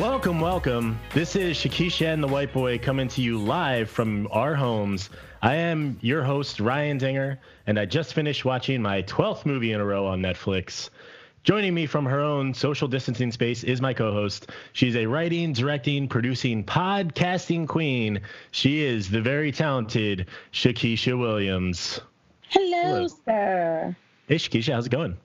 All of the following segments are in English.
Welcome, welcome. This is Shakesha and the White Boy coming to you live from our homes. I am your host, Ryan Dinger, and I just finished watching my 12th movie in a row on Netflix. Joining me from her own social distancing space is my co host. She's a writing, directing, producing, podcasting queen. She is the very talented Shakesha Williams. Hello, Hello. sir. Hey, Shakesha, how's it going?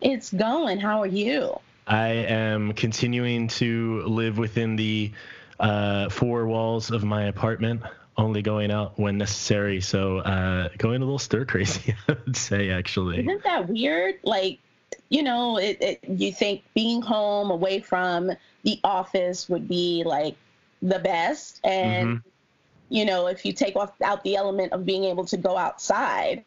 It's going. How are you? I am continuing to live within the uh, four walls of my apartment, only going out when necessary. So uh, going a little stir crazy, I would say, actually. Isn't that weird? Like, you know, it, it, you think being home away from the office would be like the best. And, mm-hmm. you know, if you take off out the element of being able to go outside,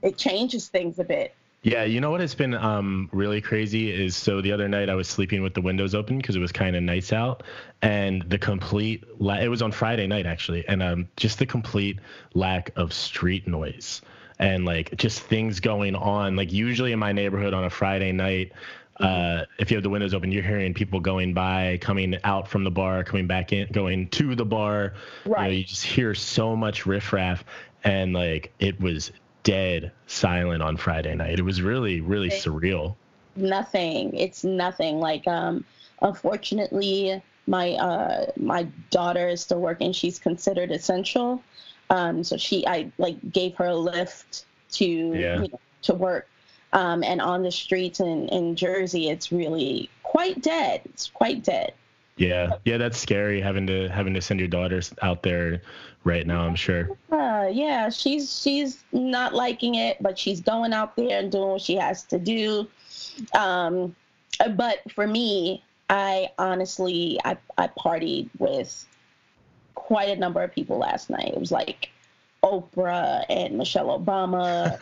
it changes things a bit. Yeah, you know what has been um, really crazy is so the other night I was sleeping with the windows open because it was kind of nice out, and the complete la- it was on Friday night actually, and um, just the complete lack of street noise and like just things going on. Like usually in my neighborhood on a Friday night, uh, if you have the windows open, you're hearing people going by, coming out from the bar, coming back in, going to the bar. Right. You, know, you just hear so much riffraff, and like it was dead silent on Friday night. It was really, really it's surreal. Nothing. It's nothing. Like, um, unfortunately, my uh, my daughter is still working. She's considered essential. Um, so she, I like gave her a lift to yeah. you know, to work. Um, and on the streets in, in Jersey, it's really quite dead. It's quite dead. Yeah, yeah, that's scary having to having to send your daughters out there right now. I'm sure. Uh, yeah, she's she's not liking it, but she's going out there and doing what she has to do. Um, but for me, I honestly I I partied with quite a number of people last night. It was like Oprah and Michelle Obama.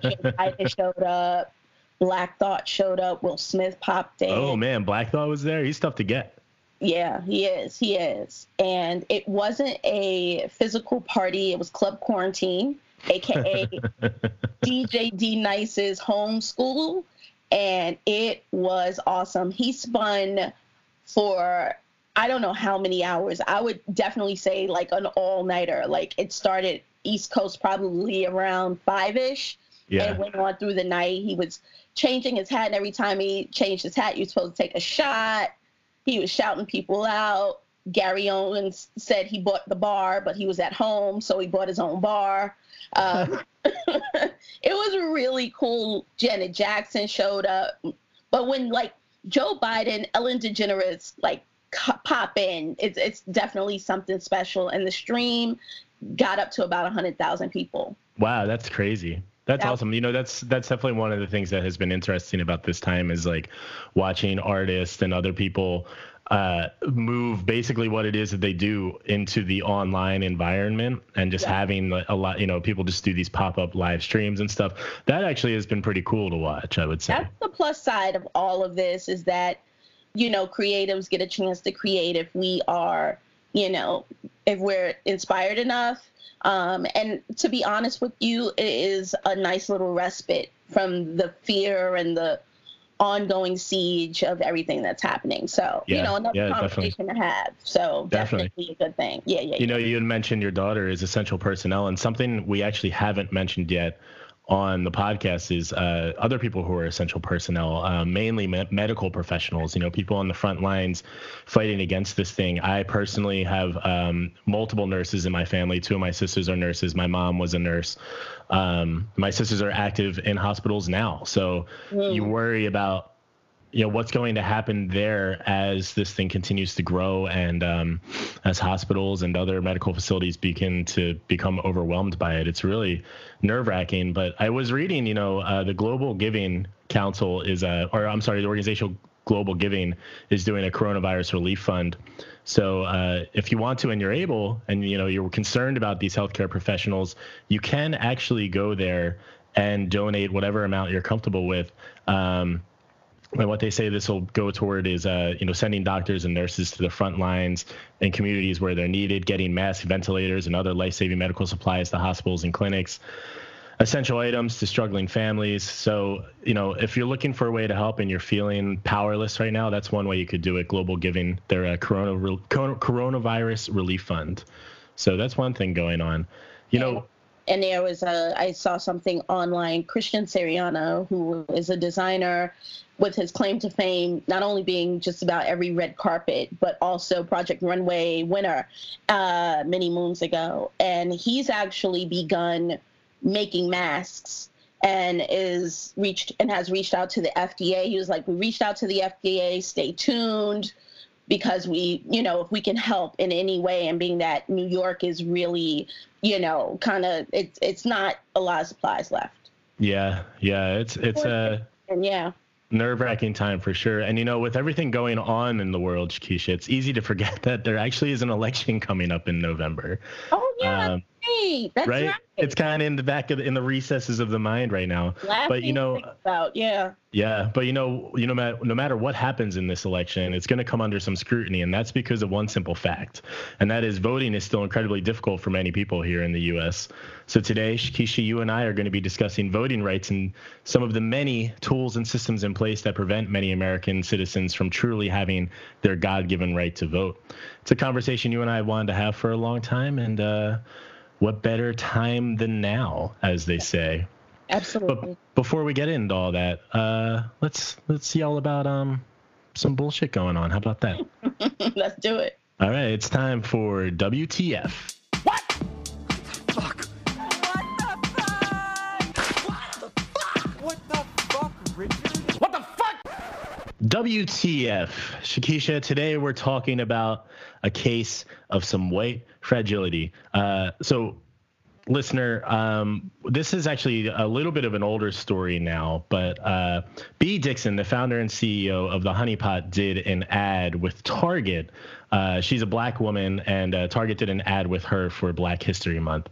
Joe showed up. Black Thought showed up. Will Smith popped in. Oh man, Black Thought was there. He's tough to get. Yeah, he is. He is. And it wasn't a physical party, it was Club Quarantine, aka DJ D-Nice's home school. And it was awesome. He spun for I don't know how many hours. I would definitely say like an all nighter. Like it started East Coast probably around five ish. Yeah. And went on through the night. He was changing his hat, and every time he changed his hat, you're supposed to take a shot. He was shouting people out. Gary Owens said he bought the bar, but he was at home, so he bought his own bar. Um, it was really cool. Janet Jackson showed up, but when like Joe Biden, Ellen DeGeneres like pop in, it's it's definitely something special. And the stream got up to about hundred thousand people. Wow, that's crazy. That's that, awesome. You know, that's that's definitely one of the things that has been interesting about this time is like watching artists and other people uh, move basically what it is that they do into the online environment and just yeah. having a lot, you know, people just do these pop up live streams and stuff. That actually has been pretty cool to watch, I would say. That's the plus side of all of this is that, you know, creatives get a chance to create if we are, you know, if we're inspired enough um, and to be honest with you, it is a nice little respite from the fear and the ongoing siege of everything that's happening. So, yeah, you know, another yeah, conversation definitely. to have. So definitely. definitely. a good thing. Yeah, yeah. You yeah. know, you had mentioned your daughter is essential personnel and something we actually haven't mentioned yet on the podcast is uh, other people who are essential personnel, uh, mainly me- medical professionals. You know, people on the front lines fighting against this thing. I personally have um, multiple nurses in my family. Two of my sisters are nurses. My mom was a nurse. Um, my sisters are active in hospitals now, so mm. you worry about you know what's going to happen there as this thing continues to grow and um, as hospitals and other medical facilities begin to become overwhelmed by it? It's really nerve wracking but i was reading you know uh, the global giving council is a or i'm sorry the organizational global giving is doing a coronavirus relief fund. So uh, if you want to and you're able and you know you're concerned about these healthcare professionals you can actually go there and donate whatever amount you're comfortable with. Um, and what they say this will go toward is, uh, you know, sending doctors and nurses to the front lines in communities where they're needed, getting mask ventilators and other life-saving medical supplies to hospitals and clinics. essential items to struggling families. So, you know, if you're looking for a way to help and you're feeling powerless right now, that's one way you could do it. Global Giving, their uh, corona, coronavirus relief fund. So that's one thing going on. You know, and there was a I saw something online. Christian Siriano, who is a designer with his claim to fame, not only being just about every red carpet, but also Project Runway winner uh, many moons ago, and he's actually begun making masks and is reached and has reached out to the FDA. He was like, we reached out to the FDA, stay tuned because we, you know, if we can help in any way and being that New York is really, you know, kind of it's it's not a lot of supplies left. Yeah, yeah, it's it's a and yeah nerve wracking time for sure. And you know, with everything going on in the world, Keisha, it's easy to forget that there actually is an election coming up in November. Oh yeah, um, right. That's right. right. It's kind of in the back of the, in the recesses of the mind right now. Last but you know, about yeah. Yeah, but you know, you know, no matter what happens in this election, it's going to come under some scrutiny, and that's because of one simple fact, and that is voting is still incredibly difficult for many people here in the U.S. So today, Shakesha, you and I are going to be discussing voting rights and some of the many tools and systems in place that prevent many American citizens from truly having their God-given right to vote. It's a conversation you and I wanted to have for a long time, and uh, what better time than now, as they say. Absolutely. But before we get into all that, uh, let's let's see all about um some bullshit going on. How about that? let's do it. All right, it's time for WTF. What? Fuck. What the fuck? What the fuck, Richard? What the fuck? WTF. Shakesha, today we're talking about a case of some white fragility. Uh, so listener, um, this is actually a little bit of an older story now, but uh, Bea Dixon, the founder and CEO of the Honey Pot, did an ad with Target. Uh, she's a black woman, and uh, Target did an ad with her for Black History Month.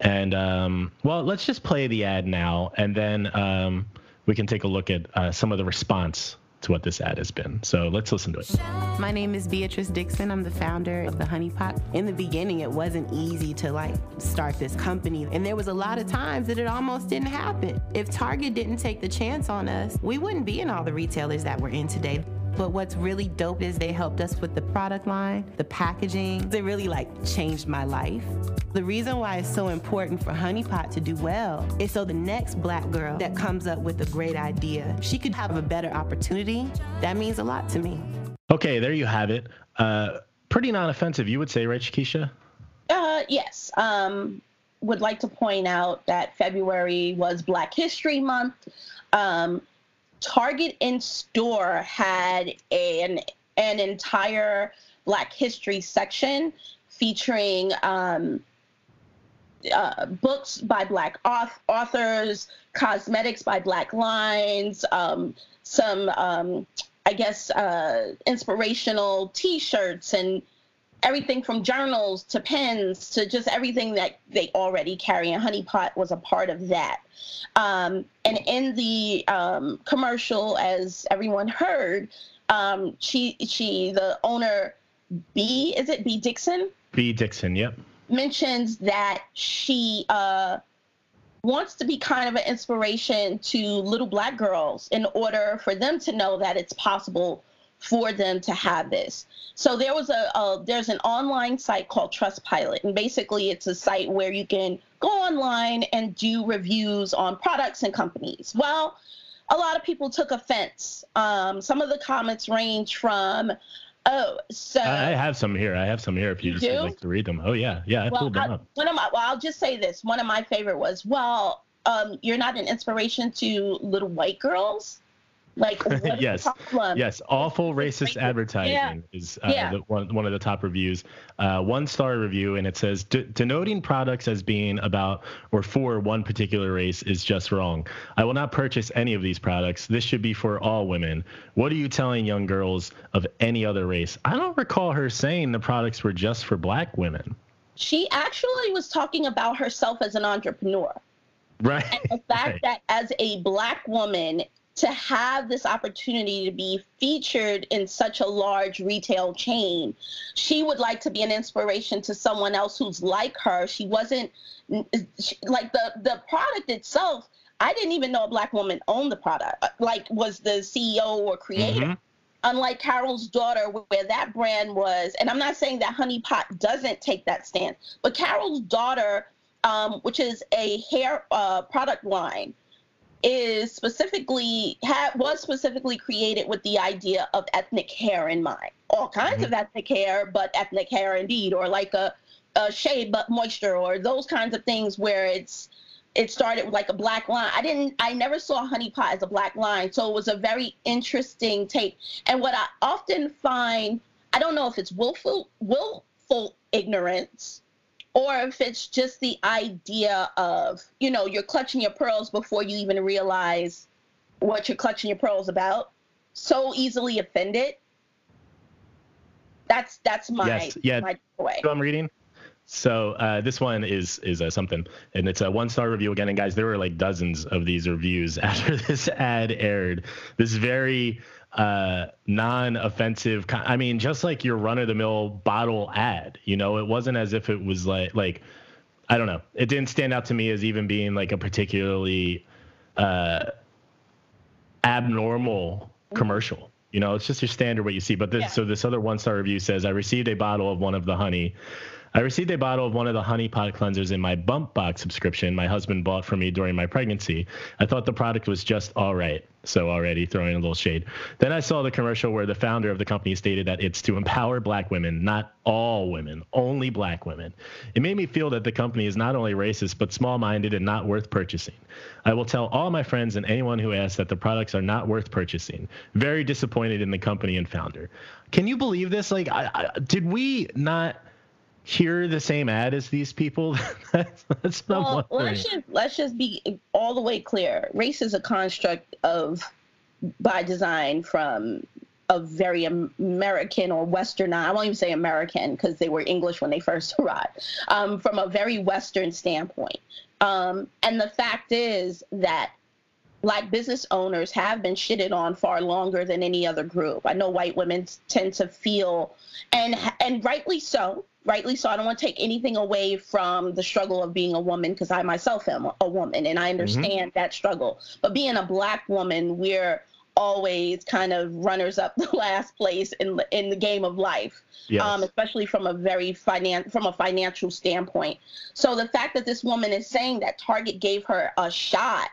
And um, well, let's just play the ad now, and then um, we can take a look at uh, some of the response to what this ad has been. So let's listen to it. My name is Beatrice Dixon. I'm the founder of the Honey Pot. In the beginning, it wasn't easy to like start this company, and there was a lot of times that it almost didn't happen. If Target didn't take the chance on us, we wouldn't be in all the retailers that we're in today. But what's really dope is they helped us with the product line, the packaging. It really like changed my life. The reason why it's so important for Honey Pot to do well is so the next black girl that comes up with a great idea, she could have a better opportunity. That means a lot to me. Okay, there you have it. Uh, pretty non-offensive, you would say, right, Shakesha? Uh, yes. Um, would like to point out that February was Black History Month. Um, Target in store had an an entire Black History section featuring um, uh, books by Black authors, cosmetics by Black lines, um, some, um, I guess, uh, inspirational T-shirts and everything from journals to pens to just everything that they already carry. And Honey Pot was a part of that. Um, and in the um, commercial, as everyone heard, um, she she the owner Bea is it Bea Dixon? Bea Dixon, yep. Mentions that she uh, wants to be kind of an inspiration to little black girls in order for them to know that it's possible for them to have this. So there was a, a, there's an online site called Trustpilot, and basically it's a site where you can go online and do reviews on products and companies. Well, a lot of people took offense. Um, some of the comments range from, oh, so I have some here. I have some here if you, you just like to read them. Oh yeah, yeah, I well, pulled them I, up. One of my, well, I'll just say this. One of my favorite was, well, um, you're not an inspiration to little white girls. Like, yes, yes, awful racist advertising yeah. is uh, yeah. the, one, one of the top reviews. Uh, one star review, and it says denoting products as being about or for one particular race is just wrong. I will not purchase any of these products. This should be for all women. What are you telling young girls of any other race? I don't recall her saying the products were just for black women. She actually was talking about herself as an entrepreneur. Right. And the fact right. that as a black woman to have this opportunity to be featured in such a large retail chain. She would like to be an inspiration to someone else who's like her. She wasn't like the the product itself. I didn't even know a black woman owned the product, uh, like was the CEO or creator. Mm-hmm. Unlike Carol's daughter, where that brand was, and I'm not saying that Honey Pot doesn't take that stance, but Carol's daughter, um, which is a hair uh, product line, is specifically had was specifically created with the idea of ethnic hair in mind. All kinds mm-hmm. of ethnic hair, but ethnic hair indeed, or like a, a shade but moisture, or those kinds of things where it's it started with like a black line. I didn't I never saw honey pot as a black line, so it was a very interesting take. And what I often find, I don't know if it's willful willful ignorance or if it's just the idea of, you know, you're clutching your pearls before you even realize what you're clutching your pearls about. So easily offended. That's that's my yes, yeah. my way. So I'm reading. So uh, this one is is uh, something, and it's a one star review again. And guys, there were like dozens of these reviews after this ad aired. This very uh, non-offensive. I mean, just like your run-of-the-mill bottle ad. You know, it wasn't as if it was like like I don't know. It didn't stand out to me as even being like a particularly uh, abnormal commercial. You know, it's just your standard what you see. But this, yeah. so this other one-star review says, "I received a bottle of one of the honey." I received a bottle of one of the honey pot cleansers in my bump box subscription my husband bought for me during my pregnancy. I thought the product was just all right. So already throwing a little shade. Then I saw the commercial where the founder of the company stated that it's to empower black women, not all women, only black women. It made me feel that the company is not only racist, but small minded and not worth purchasing. I will tell all my friends and anyone who asks that the products are not worth purchasing. Very disappointed in the company and founder. Can you believe this? Like, I, I, did we not hear the same ad as these people? that's, that's well, let's just let's just be all the way clear. Race is a construct of by design from a very American or Western, I won't even say American because they were English when they first arrived, um, from a very Western standpoint. Um, and the fact is that black business owners have been shitted on far longer than any other group. I know white women tend to feel, and and rightly so, rightly so. I don't want to take anything away from the struggle of being a woman because I myself am a woman and I mm-hmm. understand mm-hmm. that struggle. But being a black woman, we're always kind of runners up the last place in the, in the game of life, yes. um, especially from a very finan- from a financial standpoint. So the fact that this woman is saying that Target gave her a shot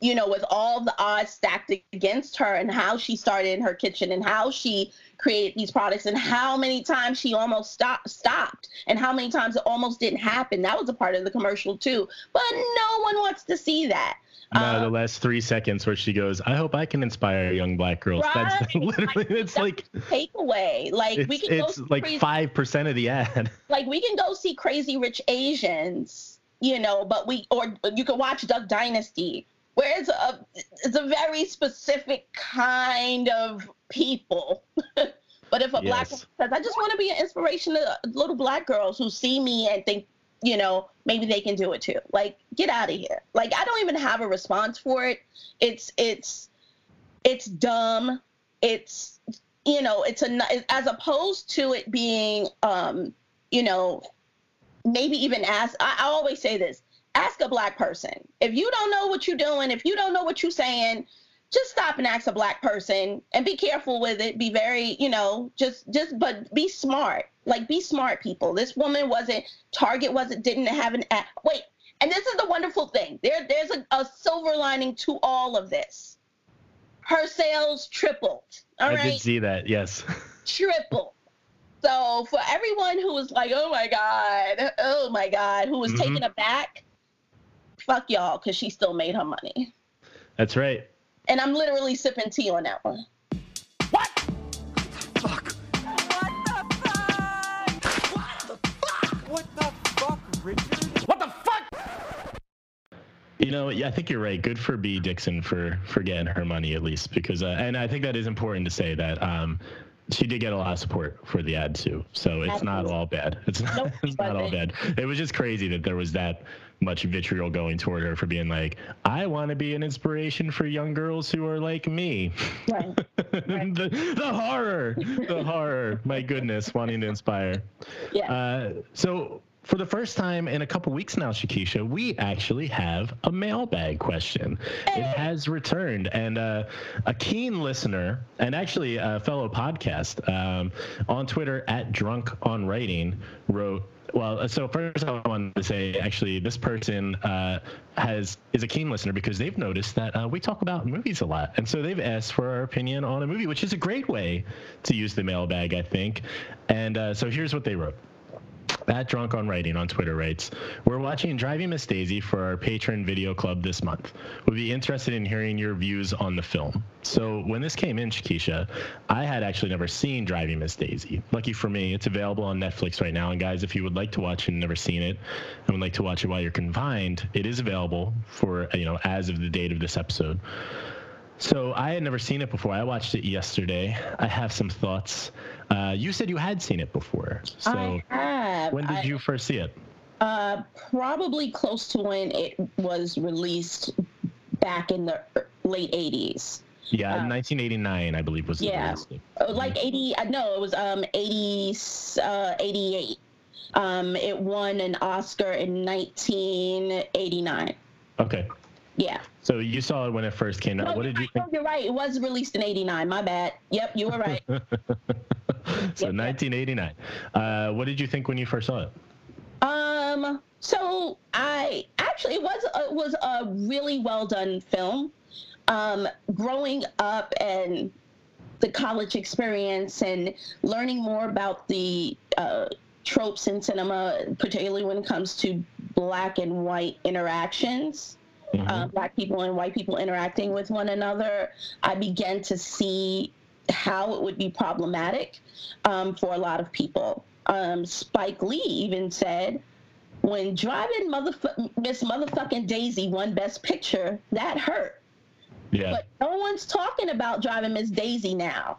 you know, with all the odds stacked against her and how she started in her kitchen and how she created these products and how many times she almost stop, stopped and how many times it almost didn't happen. That was a part of the commercial too. But no one wants to see that. No, um, the last three seconds where she goes, "I hope I can inspire young black girls." Right? That's literally it's like takeaway. Like we can go. it's like five percent of the ad. Like we can go see Crazy Rich Asians, you know, but we or you can watch Duck Dynasty, where it's a it's a very specific kind of people. but if a yes. black says, I just want to be an inspiration to little black girls who see me and think, you know, maybe they can do it too. Like, get out of here. Like, I don't even have a response for it. It's it's it's dumb. It's you know, it's a as opposed to it being um, you know, maybe even as I, I always say this ask a black person. If you don't know what you're doing, if you don't know what you're saying, just stop and ask a black person and be careful with it. Be very, you know, just just but be smart. Like be smart people. This woman wasn't Target wasn't didn't have an wait. And this is the wonderful thing. There there's a, a silver lining to all of this. Her sales tripled. All I right? did see that. Yes. Tripled. So for everyone who was like, "Oh my god, oh my god," who was mm-hmm. taken aback, fuck y'all because she still made her money. That's right. And I'm literally sipping tea on that one. What? Fuck. What the fuck? What the fuck? What the fuck, Richard? What the fuck? You know, yeah, I think you're right. Good for Bea Dixon for for getting her money at least, because uh, and I think that is important to say that. Um, she did get a lot of support for the ad too, so it's not Absolutely. all bad. It's not, Nope, it's not all bad. It was just crazy that there was that much vitriol going toward her for being like, I want to be an inspiration for young girls who are like me. Right. the, the horror, the horror. My goodness, wanting to inspire. Yeah. Uh, so for the first time in a couple weeks now, Shakesha, we actually have a mailbag question. It has returned, and uh, a keen listener, and actually a fellow podcast um, on Twitter at Drunk on Writing wrote. Well, so first I want to say, actually, this person uh, has is a keen listener because they've noticed that uh, we talk about movies a lot, and so they've asked for our opinion on a movie, which is a great way to use the mailbag, I think. And uh, so here's what they wrote. At Drunk on Writing on Twitter writes, We're watching Driving Miss Daisy for our patron video club this month. We'd be interested in hearing your views on the film. So when this came in, Shakesha, I had actually never seen Driving Miss Daisy. Lucky for me, it's available on Netflix right now. And guys, if you would like to watch and never seen it and would like to watch it while you're confined, it is available for, you know, as of the date of this episode. So I had never seen it before. I watched it yesterday. I have some thoughts. Uh, you said you had seen it before. So I have. when did I- you first see it? Uh, probably close to when it was released back in the late 80s. Yeah, Uh, 1989, I believe was the yeah. Uh, Like 80, uh, no, it was um 80, uh, 88. Um, it won an Oscar in 1989. Okay. Yeah. So you saw it when it first came out. No, what did you right, think? no, you're right. It was released in 89. My bad. Yep, you were right. so yep. 1989. Uh, what did you think when you first saw it? Um, so I actually it was it was a really well done film. Um, growing up and the college experience and learning more about the uh, tropes in cinema, particularly when it comes to black and white interactions, Mhm. uh, black people and white people interacting with one another, I began to see how it would be problematic um, for a lot of people. Um, Spike Lee even said, when driving motherf- Miss Motherfucking Daisy won Best Picture, that hurt. yeah. But no one's talking about driving Miss Daisy now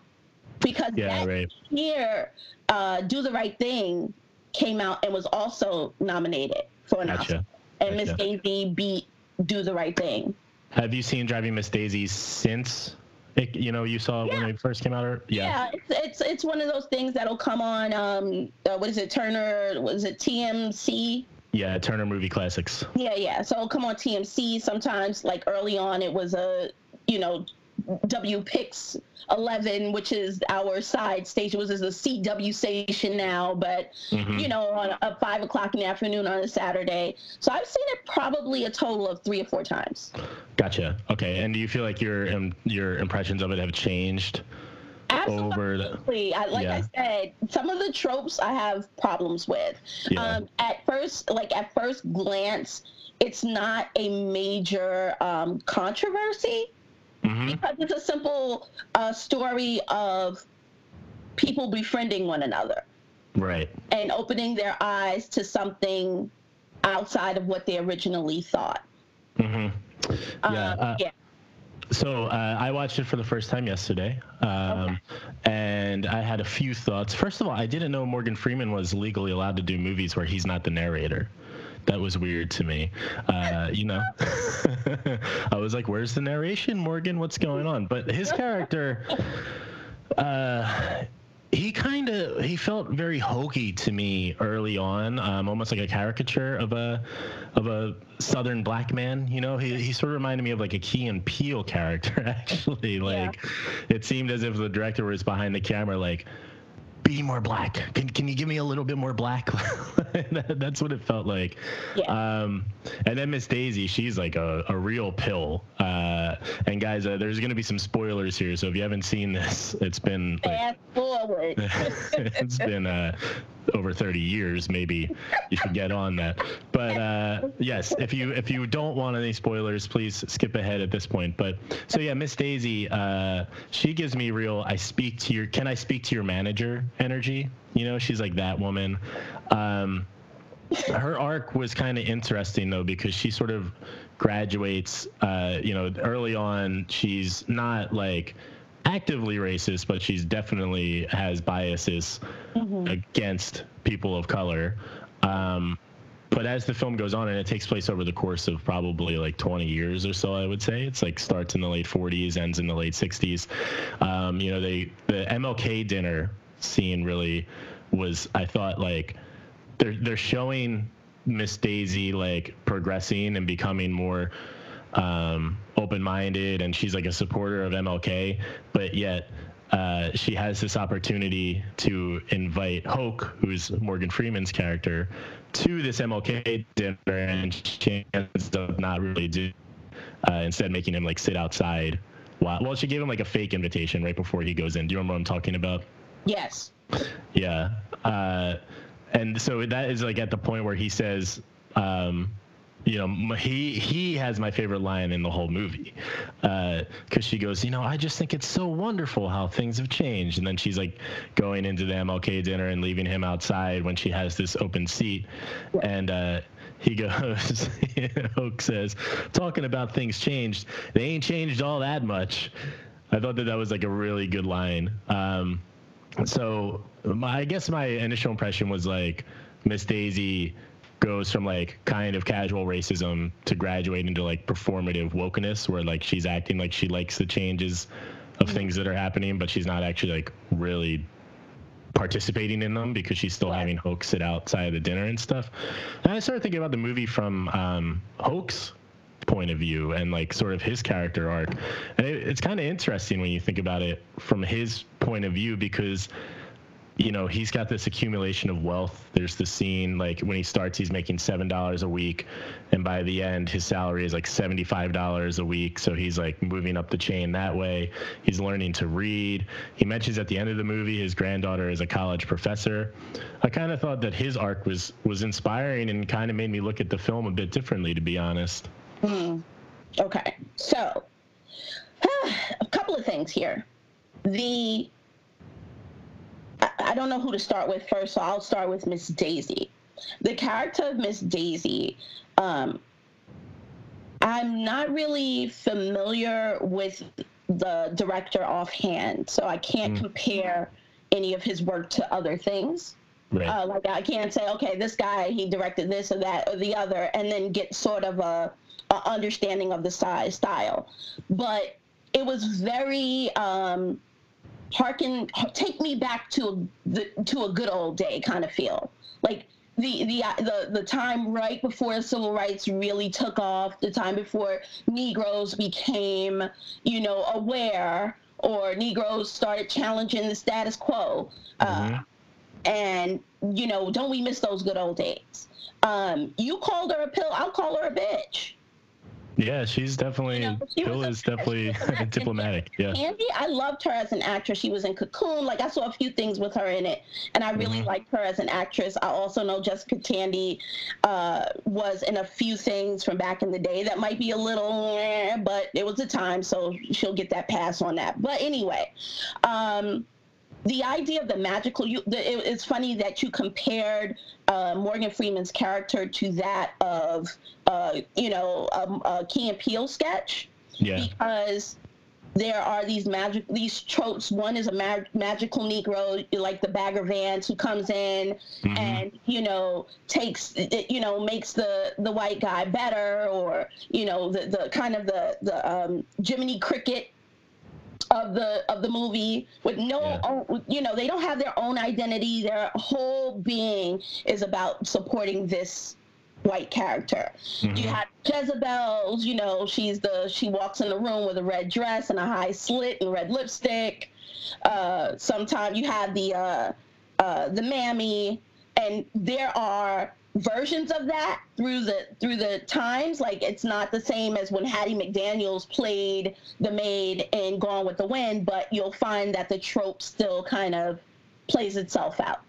because Yeah, that right. year, uh, Do the Right Thing came out and was also nominated for an Oscar. Gotcha. And Miss Daisy beat Do the Right Thing. Have you seen Driving Miss Daisy since it, you know you saw it when Yeah. it first came out? Or Yeah, it's, it's it's one of those things that'll come on. Um, uh, what is it? Turner? Was it TMC? Yeah, Turner Movie Classics. Yeah, yeah. So come on TMC sometimes. Like early on, it was a you know WPIX 11, which is our side station, which is a CW station now, but Mhm. you know on a five o'clock in the afternoon on a Saturday. So I've seen it probably a total of three or four times. Gotcha. Okay. And do you feel like your um, your impressions of it have changed over the? Absolutely. I, like I said, some of the tropes I have problems with. Yeah. Um, at first, like at first glance, it's not a major um, controversy Mhm. because it's a simple uh, story of people befriending one another Right. and opening their eyes to something outside of what they originally thought. hmm Yeah. Um, uh, yeah. So uh, I watched it for the first time yesterday, um, and I had a few thoughts. First of all, I didn't know Morgan Freeman was legally allowed to do movies where he's not the narrator. That was weird to me. Uh, you know, I was like, "Where's the narration, Morgan? What's going on?" But his character, uh, he kind of he felt very hokey to me early on, um, almost like a caricature of a of a southern black man. You know, he he sort of reminded me of like a Key and Peele character. Actually, like it seemed as if the director was behind the camera, like. Be more black. Can, can you give me a little bit more black? That's what it felt like. Yeah. Um, and then Miss Daisy, she's like a, a real pill. Uh, and guys, uh, there's going to be some spoilers here. So if you haven't seen this, it's been like, Fast forward. it's been uh, over 30 years. Maybe you should get on that. But uh, yes, if you if you don't want any spoilers, please skip ahead at this point. But so yeah, Miss Daisy, uh, she gives me real. I speak to your. Can I speak to your manager? Energy. You know, she's like that woman. Um, her arc was kind of interesting though because she sort of graduates uh, you know early on she's not like actively racist, but she's definitely has biases against people of color. Um, but as the film goes on, and it takes place over the course of probably like 20 years or so, I would say it's like starts in the late 40s, ends in the late 60s. Um, you know, they the MLK dinner scene really was, I thought, like they're they're showing Miss Daisy like progressing and becoming more um, open-minded, and she's like a supporter of MLK, but yet uh, she has this opportunity to invite Hoke, who's Morgan Freeman's character, to this MLK dinner, and she ends up not really do, uh, instead making him like sit outside. While, well, she gave him like a fake invitation right before he goes in. Do you remember what I'm talking about? Yes. Yeah. Uh, and so that is like at the point where he says, um, you know, he he has my favorite line in the whole movie, because she goes, you know, I just think it's so wonderful how things have changed, and then she's like going into the MLK dinner and leaving him outside when she has this open seat, and uh, he goes, Hoke says, talking about things changed, they ain't changed all that much. I thought that that was like a really good line. Um, so my, I guess my initial impression was like Miss Daisy goes from like kind of casual racism to graduating to like performative wokeness where like she's acting like she likes the changes of things that are happening but she's not actually like really participating in them because she's still Right. having Hoke sit outside of the dinner and stuff. And I started thinking about the movie from um, Hoke's point of view and like sort of his character arc. And it, it's kind of interesting when you think about it from his point of view because you know he's got this accumulation of wealth. There's the scene like when he starts he's making seven dollars a week and by the end his salary is like $75 a week. So he's like moving up the chain that way. He's learning to read. He mentions at the end of the movie his granddaughter is a college professor. I kind of thought that his arc was was inspiring and kind of made me look at the film a bit differently to be honest. Hmm. Okay. So, a couple of things here. The I, don't know who to start with first, so I'll start with Miss Daisy. The character of Miss Daisy, um, I'm not really familiar with the director offhand, so I can't compare any of his work to other things. right Uh, like I can't say, okay, this guy he directed this or that or the other, and then get sort of a, a understanding of the size style. But it was very um, harken, take me back to the to a good old day kind of feel. Like the the the the time right before civil rights really took off, the time before Negroes became, you know, aware or Negroes started challenging the status quo. Uh, and you know, don't we miss those good old days? Um, you called her a pill, I'll call her a bitch. Yeah she's definitely You know, she Bill is definitely she was a- diplomatic yeah Andy, I loved her as an actress. She was in Cocoon. Like I saw a few things with her in it, and I really liked her as an actress. I also know Jessica Tandy uh, was in a few things from back in the day that might be a little, eh, but it was a time, so she'll get that pass on that. But anyway, um, the idea of the magical you the, it, it's funny that you compared uh, morgan freeman's character to that of uh, you know um, a key and Peele sketch. Yeah. Because there are these magic these tropes. One is a mag- magical negro like the bagger vance who comes in and you know takes it- you know makes the the white guy better or you know the the kind of the the um jiminy cricket of the of the movie with no Yeah. own, you know they don't have their own identity. Their whole being is about supporting this white character. You had jezebel's you know she's the she walks in the room with a red dress and a high slit and red lipstick. Uh sometimes you have the uh uh the mammy and there are versions of that through the through the times like it's not the same as when hattie mcdaniels played the maid in gone with the wind but you'll find that the trope still kind of plays itself out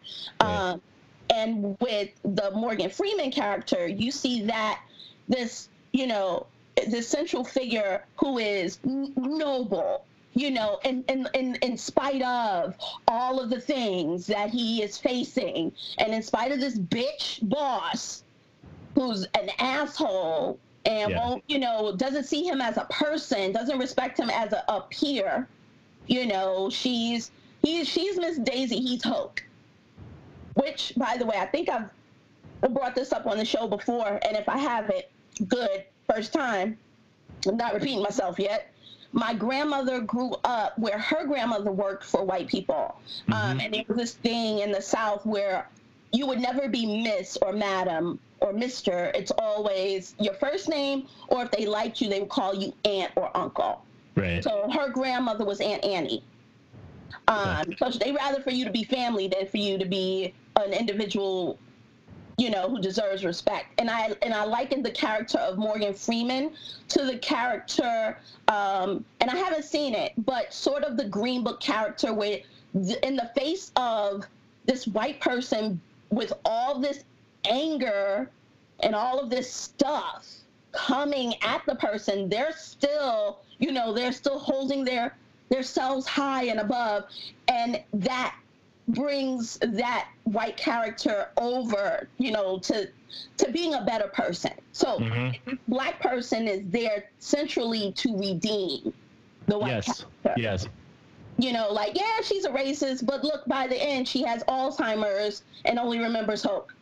Right. um, and with the morgan freeman character you see that this you know this central figure who is noble you know in, in in in spite of all of the things that he is facing and in spite of this bitch boss who's an asshole and Yeah. won't you know doesn't see him as a person doesn't respect him as a, a peer You know, she's he's she's Miss Daisy, he's Hoke. Which, by the way, I think I've brought this up on the show before, and if I haven't, good, first time. I'm not repeating myself yet. My grandmother grew up where her grandmother worked for white people. Um, and there was this thing in the South where you would never be Miss or Madam or Mr. It's always your first name, or if they liked you, they would call you Aunt or Uncle. Right. So her grandmother was Aunt Annie. Um, so they rather for you to be family than for you to be an individual, you know, who deserves respect. And I and I likened the character of Morgan Freeman to the character, um, and I haven't seen it, but sort of the Green Book character where, in the face of this white person with all this anger and all of this stuff coming at the person, they're still, you know, they're still holding their themselves high and above, and that brings that white character over, you know, to to being a better person. So, Mhm. black person is there centrally to redeem the white Yes. character Yes. you know, like, yeah, she's a racist, but look, by the end, she has Alzheimer's and only remembers Hoke.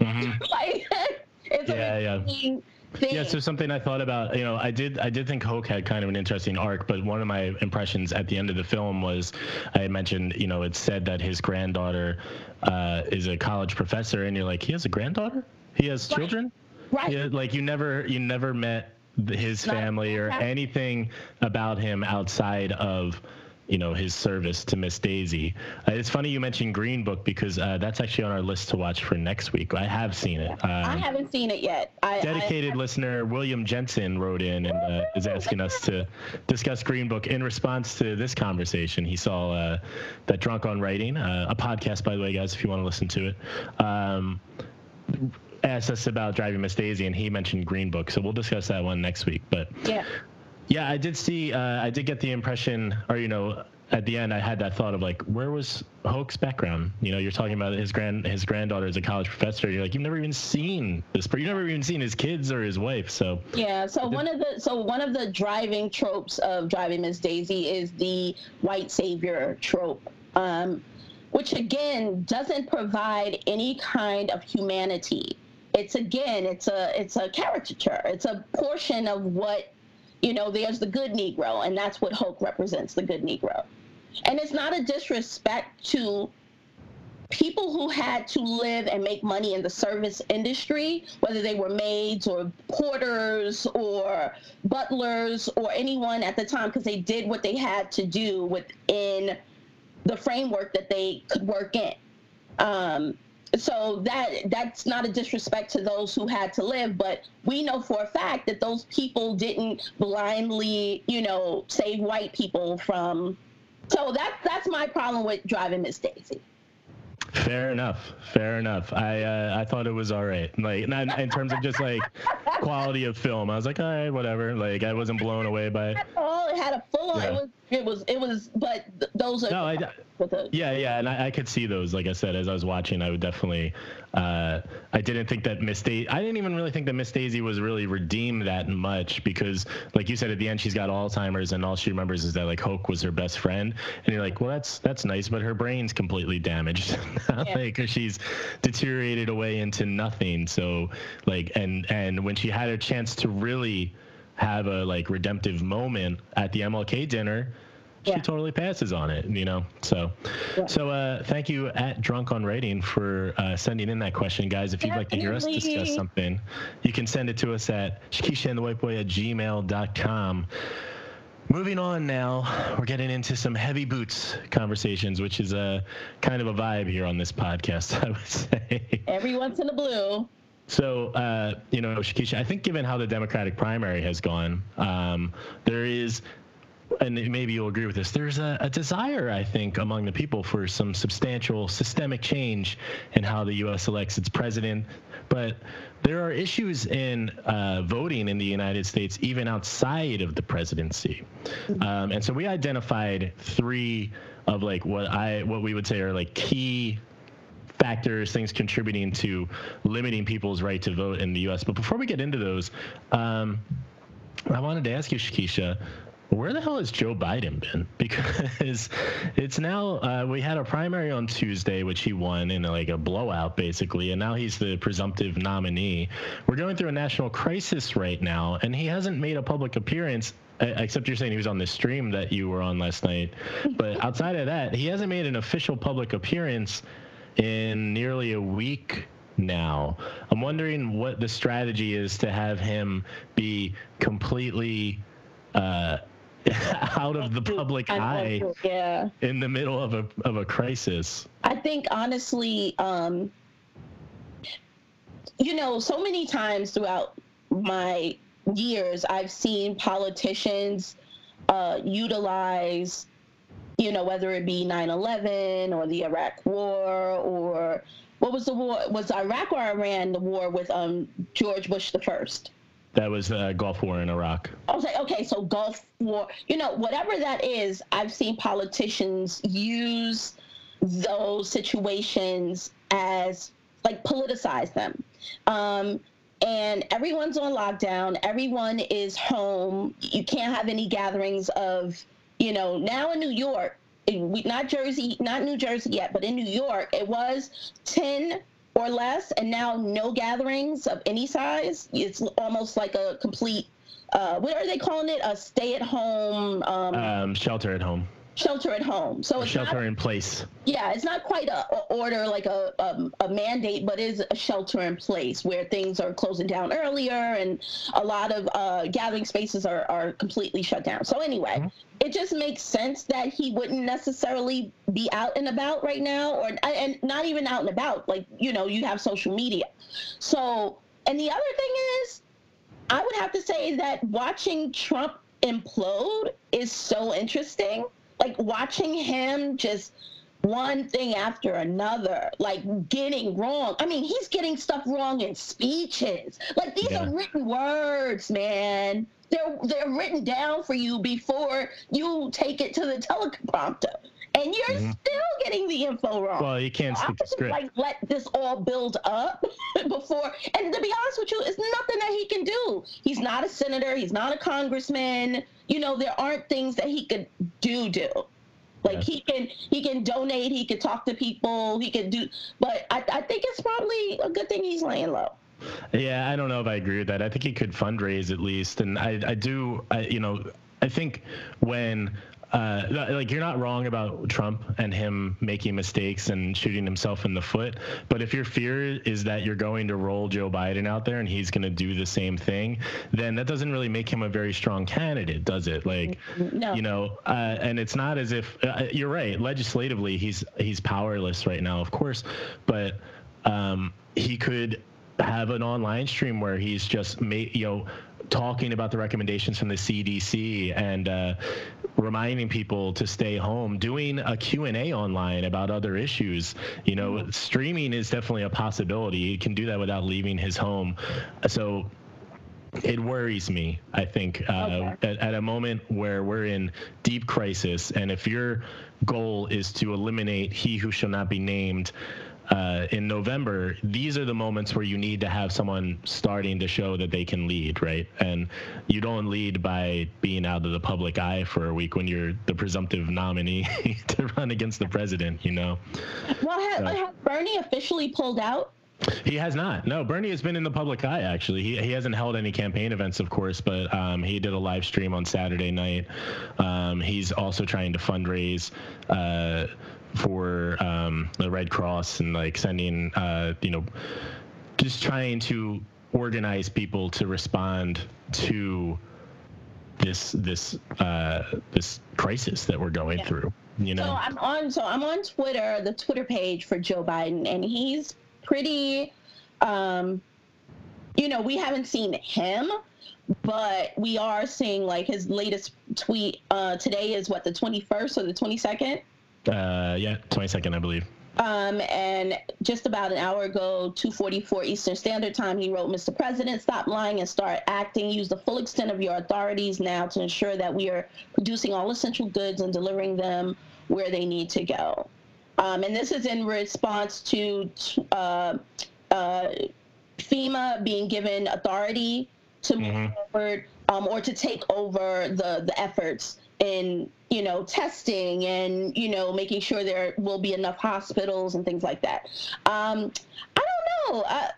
hmm like, it's Yeah, a yeah. Thing. Yeah, so something I thought about, you know, I did I did think Hoke had kind of an interesting arc, but one of my impressions at the end of the film was I had mentioned, you know, it said that his granddaughter uh, is a college professor, and you're like, he has a granddaughter? He has Right. children? right. Yeah, like you never you never met his family or anything about him outside of you know his service to Miss Daisy. Uh, it's funny you mentioned Green Book because uh, that's actually on our list to watch for next week. I have seen it. Um, I haven't seen it yet. I, dedicated listener William Jensen wrote in and uh, is asking us to discuss Green Book in response to this conversation. He saw uh, that Drunk on Writing, uh, a podcast, by the way, guys, if you want to listen to it. Um, asked us about driving Miss Daisy, and he mentioned Green Book, so we'll discuss that one next week. But yeah. Yeah, I did see, uh, I did get the impression, or you know, at the end, I had that thought of like, where was Hoke's background? You know, you're talking about his grand, his granddaughter is a college professor. You're like, you've never even seen this, but you've never even seen his kids or his wife. So Yeah, so one of the so one of the driving tropes of driving Miss Daisy is the white savior trope, um, which again doesn't provide any kind of humanity. It's again, it's a it's a caricature. It's a portion of what you know. There's the good Negro, and that's what Hoke represents, the good Negro. And it's not a disrespect to people who had to live and make money in the service industry, whether they were maids or porters or butlers or anyone at the time, because they did what they had to do within the framework that they could work in. Um, so that that's not a disrespect to those who had to live, but we know for a fact that those people didn't blindly, you know, save white people from. So that's that's my problem with driving Miss Daisy. fair enough, fair enough. I uh, I thought it was all right. Like not in terms of just like quality of film. I was like, all right, whatever. Like I wasn't blown away by. it. Oh, it had a full on. Yeah. It was. It was. It was. But th- those are No, I, the. Yeah, yeah, and I, I could see those. Like I said, as I was watching, I would definitely. Uh, I didn't think that Miss Daisy. I didn't even really think that Miss Daisy was really redeemed that much because, like you said, at the end she's got Alzheimer's and all she remembers is that like Hoke was her best friend, and you're like, well, that's that's nice, but her brain's completely damaged, like 'cause she's deteriorated away into nothing. So like, and and when she had a chance to really have a like redemptive moment at the MLK dinner she Yeah. totally passes on it, you know. So, Yeah. so uh, thank you at Drunk on Writing for uh, sending in that question, guys. If you'd like to hear us discuss something, you can send it to us at Shakesha and the White Boy at gmail.com. Moving on now, we're getting into some heavy boots conversations, which is a kind of a vibe here on this podcast, I would say. Every once in a blue. So, uh, you know, Shakesha, I think given how the Democratic primary has gone, um, there is, and maybe you'll agree with this, there's a, a desire, I think, among the people for some substantial systemic change in how the U.S. elects its president. But there are issues in uh, voting in the United States, even outside of the presidency. Um, and so we identified three of like what I what we would say are like key factors, things contributing to limiting people's right to vote in the U.S. But before we get into those, um, I wanted to ask you, Shakesha, where the hell has Joe Biden been? Because it's now uh, we had a primary on Tuesday, which he won in like a blowout, basically, and now he's the presumptive nominee. We're going through a national crisis right now, and he hasn't made a public appearance. Except you're saying he was on the stream that you were on last night, but outside of that, he hasn't made an official public appearance in nearly a week now. I'm wondering what the strategy is to have him be completely uh, out of the public eye Yeah. in the middle of a of a crisis. I think honestly, um, you know, so many times throughout my years, I've seen politicians uh, utilize, you know, whether it be 9 11 or the Iraq War or what was the war? Was Iraq or Iran the war with um, George Bush the first? That was the Gulf War in Iraq. I was like, okay, so Gulf War, you know, whatever that is, I've seen politicians use those situations as like politicize them. Um, and everyone's on lockdown, everyone is home. You can't have any gatherings of, you know, now in New York, not Jersey, not New Jersey yet, but in New York, it was 10 or less, and now no gatherings of any size. It's almost like a complete, uh, what are they calling it? A stay at home, um, Um, shelter at home, shelter at home. So it's shelter not, in place. yeah, it's not quite a, a order like a, um, a mandate, but is a shelter in place where things are closing down earlier and a lot of uh, gathering spaces are, are completely shut down. So anyway, it just makes sense that he wouldn't necessarily be out and about right now, or and not even out and about. Like you know, you have social media. So, and the other thing is, I would have to say that watching Trump implode is so interesting. Like watching him just one thing after another, like getting wrong. I mean, he's getting stuff wrong in speeches. Like these Yeah. are written words, man. They're they're written down for you before you take it to the teleprompter, and you're Mhm. still getting the info wrong. Well, you can't I stick to would script. like let this all build up before. And to be honest with you, it's nothing that he can do. He's not a senator. He's not a congressman. You know, there aren't things that he could do. Do like Yeah. he can he can donate. He can talk to people. He can do. But I, I think it's probably a good thing he's laying low. Yeah, I don't know if I agree with that. I think he could fundraise at least, and I, I do, I, you know, I think when. Uh, like you're not wrong about Trump and him making mistakes and shooting himself in the foot, but if your fear is that you're going to roll Joe Biden out there and he's going to do the same thing, then that doesn't really make him a very strong candidate, does it? Like, No. you know, uh, and it's not as if uh, you're right. Legislatively, he's he's powerless right now, of course, but um, he could have an online stream where he's just ma- you know talking about the recommendations from the CDC and uh, reminding people to stay home doing a Q&A online about other issues. You know streaming is definitely a possibility. He can do that without leaving his home. So it worries me i think uh, Okay. at, at a moment where we're in deep crisis. And if your goal is to eliminate he who shall not be named uh, in November, these are the moments where you need to have someone starting to show that they can lead, right? And you don't lead by being out of the public eye for a week when you're the presumptive nominee to run against the president, you know? Well, has, has Bernie officially pulled out? He has not. No, Bernie has been in the public eye, actually. He, he hasn't held any campaign events, of course, but um, he did a live stream on Saturday night. Um, he's also trying to fundraise uh, for um, the Red Cross and like sending, uh, you know, just trying to organize people to respond to this this uh, this crisis that we're going Yeah. through. You know, So I'm on. So I'm on Twitter, the Twitter page for Joe Biden, and he's pretty. Um, you know, we haven't seen him, but we are seeing like his latest tweet. Uh, today is what the 21st or the 22nd. Uh, yeah, 22nd, I believe. Um, and just about an hour ago, 2:44 Eastern Standard Time, he wrote, "Mr. President, stop lying and start acting. Use the full extent of your authorities now to ensure that we are producing all essential goods and delivering them where they need to go." Um, and this is in response to uh, uh, FEMA being given authority to move Mhm. forward um, or to take over the the efforts in you know testing and you know making sure there will be enough hospitals and things like that. Um, I don't know. Uh,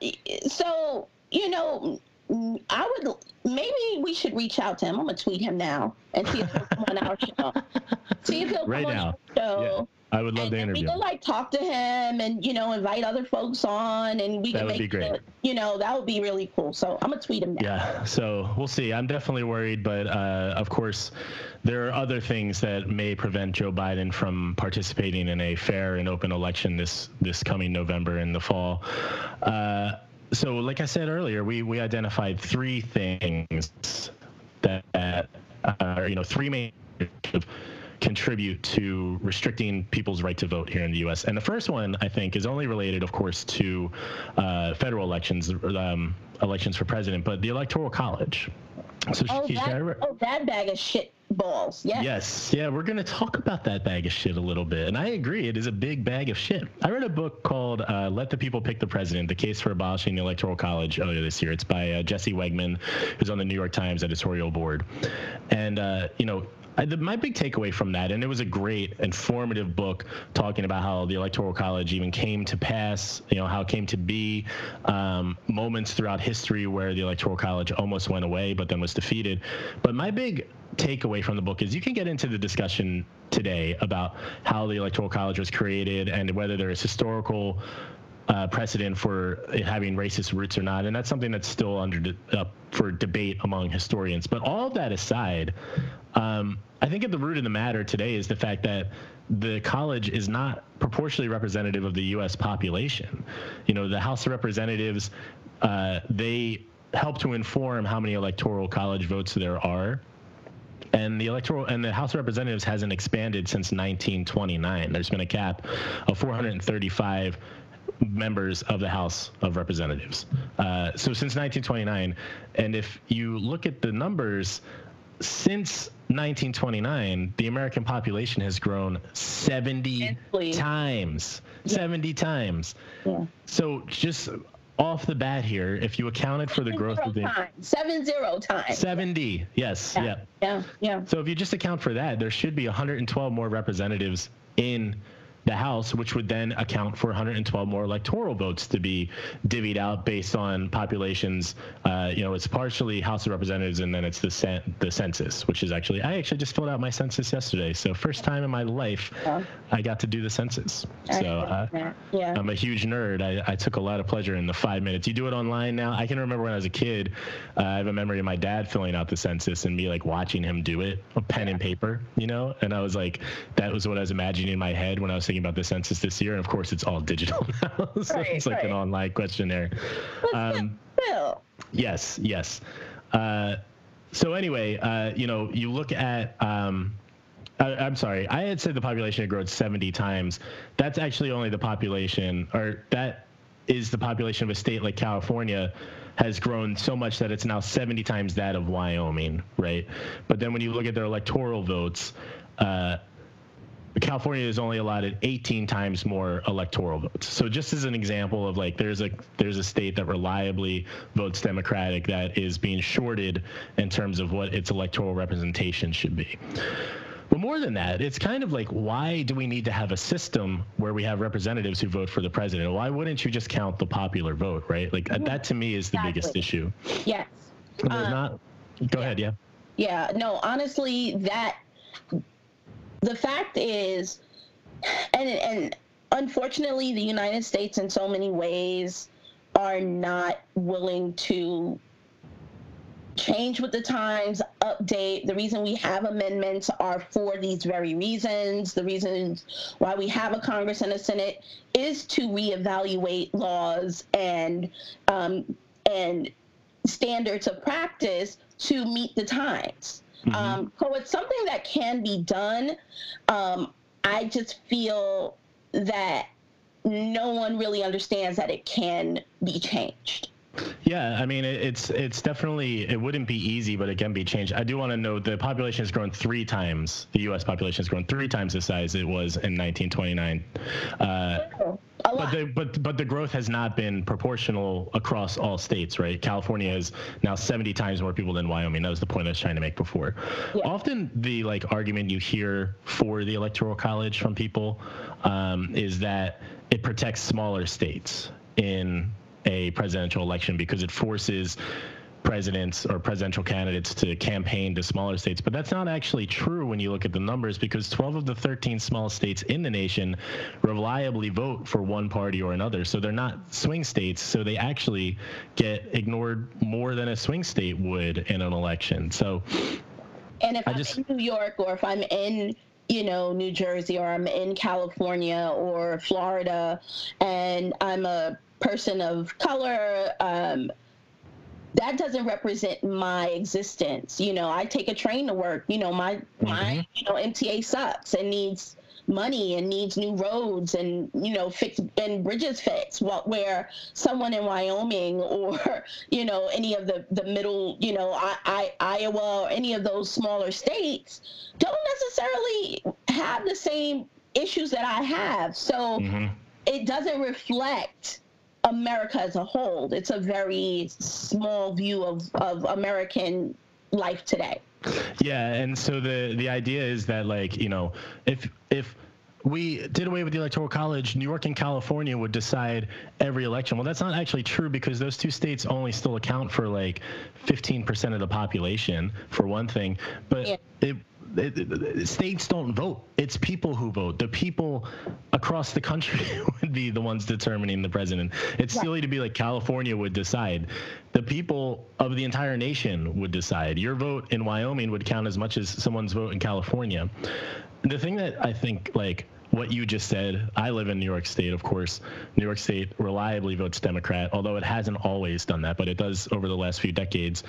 so you know, I would maybe we should reach out to him. I'm gonna tweet him now and see if he'll come on our show. See if he'll Right come now. on our show. I would love and, to and we interview. can like talk to him and you know invite other folks on and we That can would make be great. it- you know that would be really cool. So I'm gonna tweet him now. Yeah, so we'll see. I'm definitely worried, but uh, of course, there are other things that may prevent Joe Biden from participating in a fair and open election this this coming November in the fall. Uh, so, like I said earlier, we we identified three things that are you know three main contribute to restricting people's right to vote here in the U.S. And the first one, I think, is only related, of course, to uh, federal elections, um, elections for president, but the Electoral College. So, Oh, Keisha, I re- that, oh, that bag of shit balls. Yes. Yes, yeah, we're going to talk about that bag of shit a little bit. And I agree, it is a big bag of shit. I read a book called uh, Let the People Pick the President The Case for Abolishing the Electoral College earlier this year. It's by uh, Jesse Wegman, who's on the New York Times editorial board. And, uh, you know, I, the, my big takeaway from that, and it was a great, informative book talking about how the Electoral College even came to pass, you know, how it came to be, um, moments throughout history where the Electoral College almost went away, but then was defeated. But my big takeaway from the book is you can get into the discussion today about how the Electoral College was created and whether there is historical uh, precedent for it having racist roots or not, and that's something that's still under de- for debate among historians. But all that aside, um, I think at the root of the matter today is the fact that the college is not proportionally representative of the U.S. population. You know, the House of Representatives, uh, they help to inform how many electoral college votes there are and the electoral and the House of Representatives hasn't expanded since 1929. There's been a cap of 435 members of the House of Representatives. Uh, so since 1929, and if you look at the numbers since 1929, the American population has grown 70 Immensely. times. 70 times. Yeah. So just off the bat here, if you accounted for the growth Zero of the times. Seven zero times. 70, yes, Yeah. yeah. Yeah. Yeah. So if you just account for that, there should be 112 more representatives in the House, which would then account for 112 more electoral votes to be divvied out based on populations. Uh, you know, it's partially House of Representatives, and then it's the cen- the census, which is actually I actually just filled out my census yesterday. So first time in my life, Yeah. I got to do the census. I So. Uh, yeah. yeah. I'm a huge nerd. I, I took a lot of pleasure in the five minutes. You do it online now. I can remember when I was a kid. Uh, I have a memory of my dad filling out the census and me like watching him do it, a pen and paper, you know. And I was like, that was what I was imagining in my head when I was thinking about the census this year. And of course, it's all digital now, so Right, it's like an online questionnaire. Um, Still. Yes, yes. Uh, so anyway, uh, you know, you look at. Um, I, I'm sorry. I had said the population had grown 70 times. That's actually only the population, or that is the population of a state like California has grown so much that it's now 70 times that of Wyoming, right? But then when you look at their electoral votes, uh, California is only allotted 18 times more electoral votes. So just as an example of like there's a there's a state that reliably votes Democratic that is being shorted in terms of what its electoral representation should be. But more than that, it's kind of like why do we need to have a system where we have representatives who vote for the president? Why wouldn't you just count the popular vote, right? Like that to me is the biggest issue. Yes. Uh, not Go ahead, yeah. Yeah, no, honestly, that the fact is, and and unfortunately, the United States, in so many ways, are not willing to change with the times, update. The reason we have amendments are for these very reasons. The reasons why we have a Congress and a Senate is to reevaluate laws and um, and standards of practice to meet the times. Um, so it's something that can be done. Um, I just feel that no one really understands that it can be changed. Yeah, I mean it's it's definitely it wouldn't be easy, but it can be changed. I do want to note the population has grown three times. The U.S. population has grown three times the size it was in 1929. Uh, But the but but the growth has not been proportional across all states, right? California is now 70 times more people than Wyoming. That was the point I was trying to make before. Yeah. Often the like argument you hear for the electoral college from people um, is that it protects smaller states in a presidential election because it forces presidents or presidential candidates to campaign to smaller states. But that's not actually true when you look at the numbers because 12 of the 13 smallest states in the nation reliably vote for one party or another. So they're not swing states. So they actually get ignored more than a swing state would in an election. So And if I I'm just- in New York or if I'm in, you know, New Jersey or I'm in California or Florida and I'm a person of color, um, that doesn't represent my existence. You know, I take a train to work. You know, my my you know MTA sucks and needs money and needs new roads and you know fix and bridges fixed. What where someone in Wyoming or you know any of the the middle you know I, I Iowa or any of those smaller states don't necessarily have the same issues that I have. So mhm. it doesn't reflect America as a whole. It's a very small view of, of American life today. Yeah, and so the the idea is that like you know if if we did away with the electoral college, New York and California would decide every election. Well, that's not actually true because those two states only still account for like 15% of the population, for one thing. But Yeah. it, states don't vote. It's people who vote. The people across the country would be the ones determining the president. It's Right. silly to be like California would decide. The people of the entire nation would decide. Your vote in Wyoming would count as much as someone's vote in California. The thing that I think like what you just said, I live in New York State, of course. New York State reliably votes Democrat, although it hasn't always done that, but it does over the last few decades.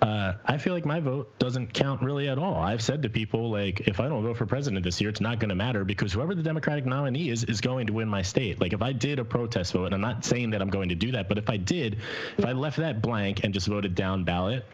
Uh, I feel like my vote doesn't count really at all. I've said to people, like, if I don't vote for president this year, it's not going to matter because whoever the Democratic nominee is, is going to win my state. Like, if I did a protest vote, and I'm not saying that I'm going to do that, but if I did, if I left that blank and just voted down ballot,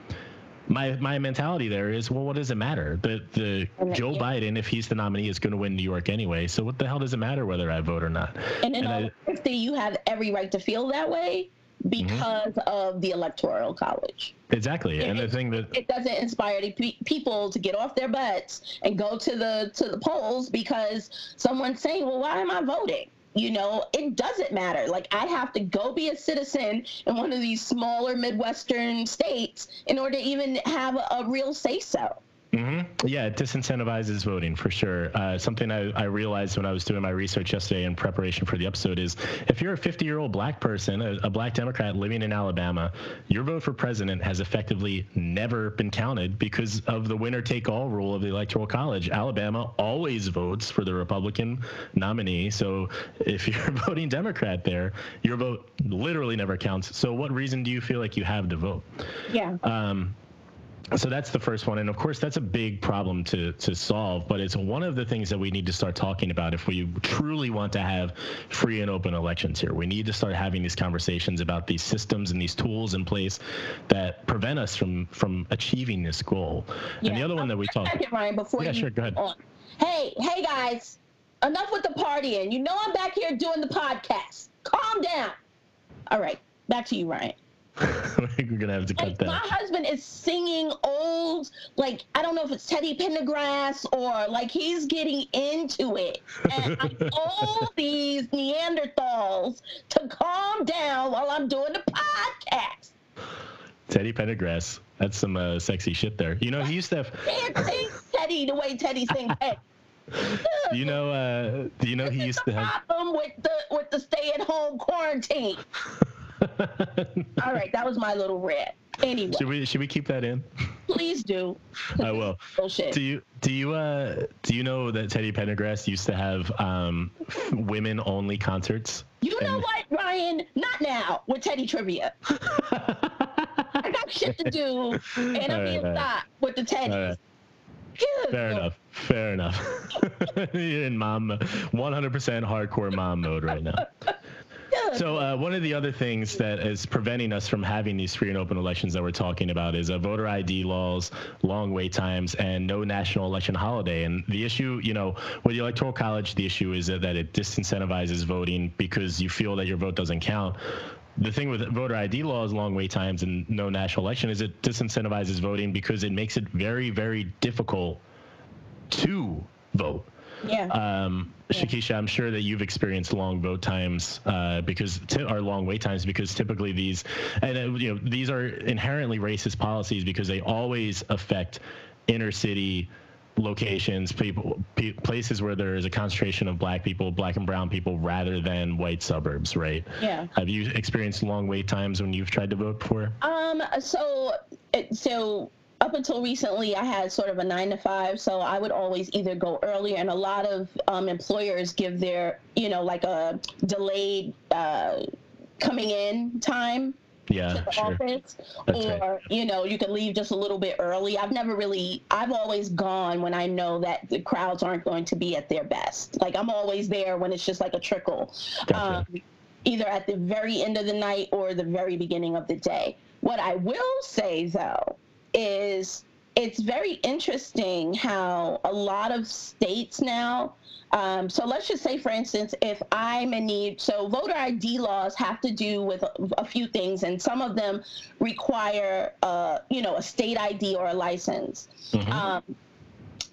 my my mentality there is, well, what does it matter? The the And Joe yeah. Biden, if he's the nominee, is going to win New York anyway. So what the hell does it matter whether I vote or not? And in And all honesty, you have every right to feel that way because mm-hmm. of the electoral college. Exactly. And the it- thing that It doesn't inspire the pe- people to get off their butts and go to the to the polls because someone's saying, "Well, why am I voting?" You know, it doesn't matter. Like I have to go be a citizen in one of these smaller Midwestern states in order to even have a, real say so. Hmm Yeah, it disincentivizes voting for sure. Uh, something I, I realized when I was doing my research yesterday in preparation for the episode is if you're a 50 year old black person, a, a black Democrat living in Alabama, your vote for president has effectively never been counted because of the winner take all rule of the Electoral College. Alabama always votes for the Republican nominee. So if you're voting Democrat there, your vote literally never counts. So what reason do you feel like you have to vote? Yeah. Um, so that's the first one, and of course that's a big problem to to solve. But it's one of the things that we need to start talking about if we truly want to have free and open elections here. We need to start having these conversations about these systems and these tools in place that prevent us from from achieving this goal. And the other one that we talked. Second, Ryan, before Yeah, you sure, go ahead. on. Hey, hey guys, enough with the partying. You know I'm back here doing the podcast. Calm down. All right, back to you, Ryan. We're gonna have to cut Like, my husband is singing old, like I don't know if it's Teddy Pendergrass or like he's getting into it. And I told these Neanderthals to calm down while I'm doing the podcast. Teddy Pendergrass. That's some uh, sexy shit there. You know, he used to have. Can't sing Teddy the way Teddy sings. Do you know? Uh, do you know he used to have? problem with the with the stay at home quarantine. All right, that was my little rant. Anyway, Should we should we keep that in? please do. I will. Bullshit. Do you do you uh do you know that Teddy Pendergrass used to have um women only concerts? You know what, Ryan? Not now with Teddy Trivia. I got shit to do, and I'm right, being right. stopped with the right. Fair enough. Fair enough. You're in mom 100% hardcore mom mode right now. So uh, one of the other things that is preventing us from having these free and open elections that we're talking about is uh, voter ID laws, long wait times, and no national election holiday. And the issue, you know, with the electoral college, the issue is that, that it disincentivizes voting because you feel that your vote doesn't count. The thing with voter ID laws, long wait times, and no national election is it disincentivizes voting because it makes it very, very difficult to vote. Yeah. Um, Shakesha, I'm sure that you've experienced long vote times uh, because t- or long wait times because typically these and uh, you know these are inherently racist policies because they always affect inner city locations, people, pe- places where there is a concentration of black people, black and brown people, rather than white suburbs, right? Yeah. Have you experienced long wait times when you've tried to vote before? Um. So, so up until recently, I had sort of a nine to five, so I would always either go earlier, and a lot of um, employers give their, you know, like a delayed uh, coming in time Yeah, to the sure. office, That's or right. you know, you can leave just a little bit early. I've never really, I've always gone when I know that the crowds aren't going to be at their best. Like I'm always there when it's just like a trickle, Gotcha. um, either at the very end of the night or the very beginning of the day. What I will say though is it's very interesting how a lot of states now. Um, so let's just say, for instance, if I'm in need, so voter ID laws have to do with a, a few things, and some of them require, uh, you know, a state ID or a license. Mhm. Um,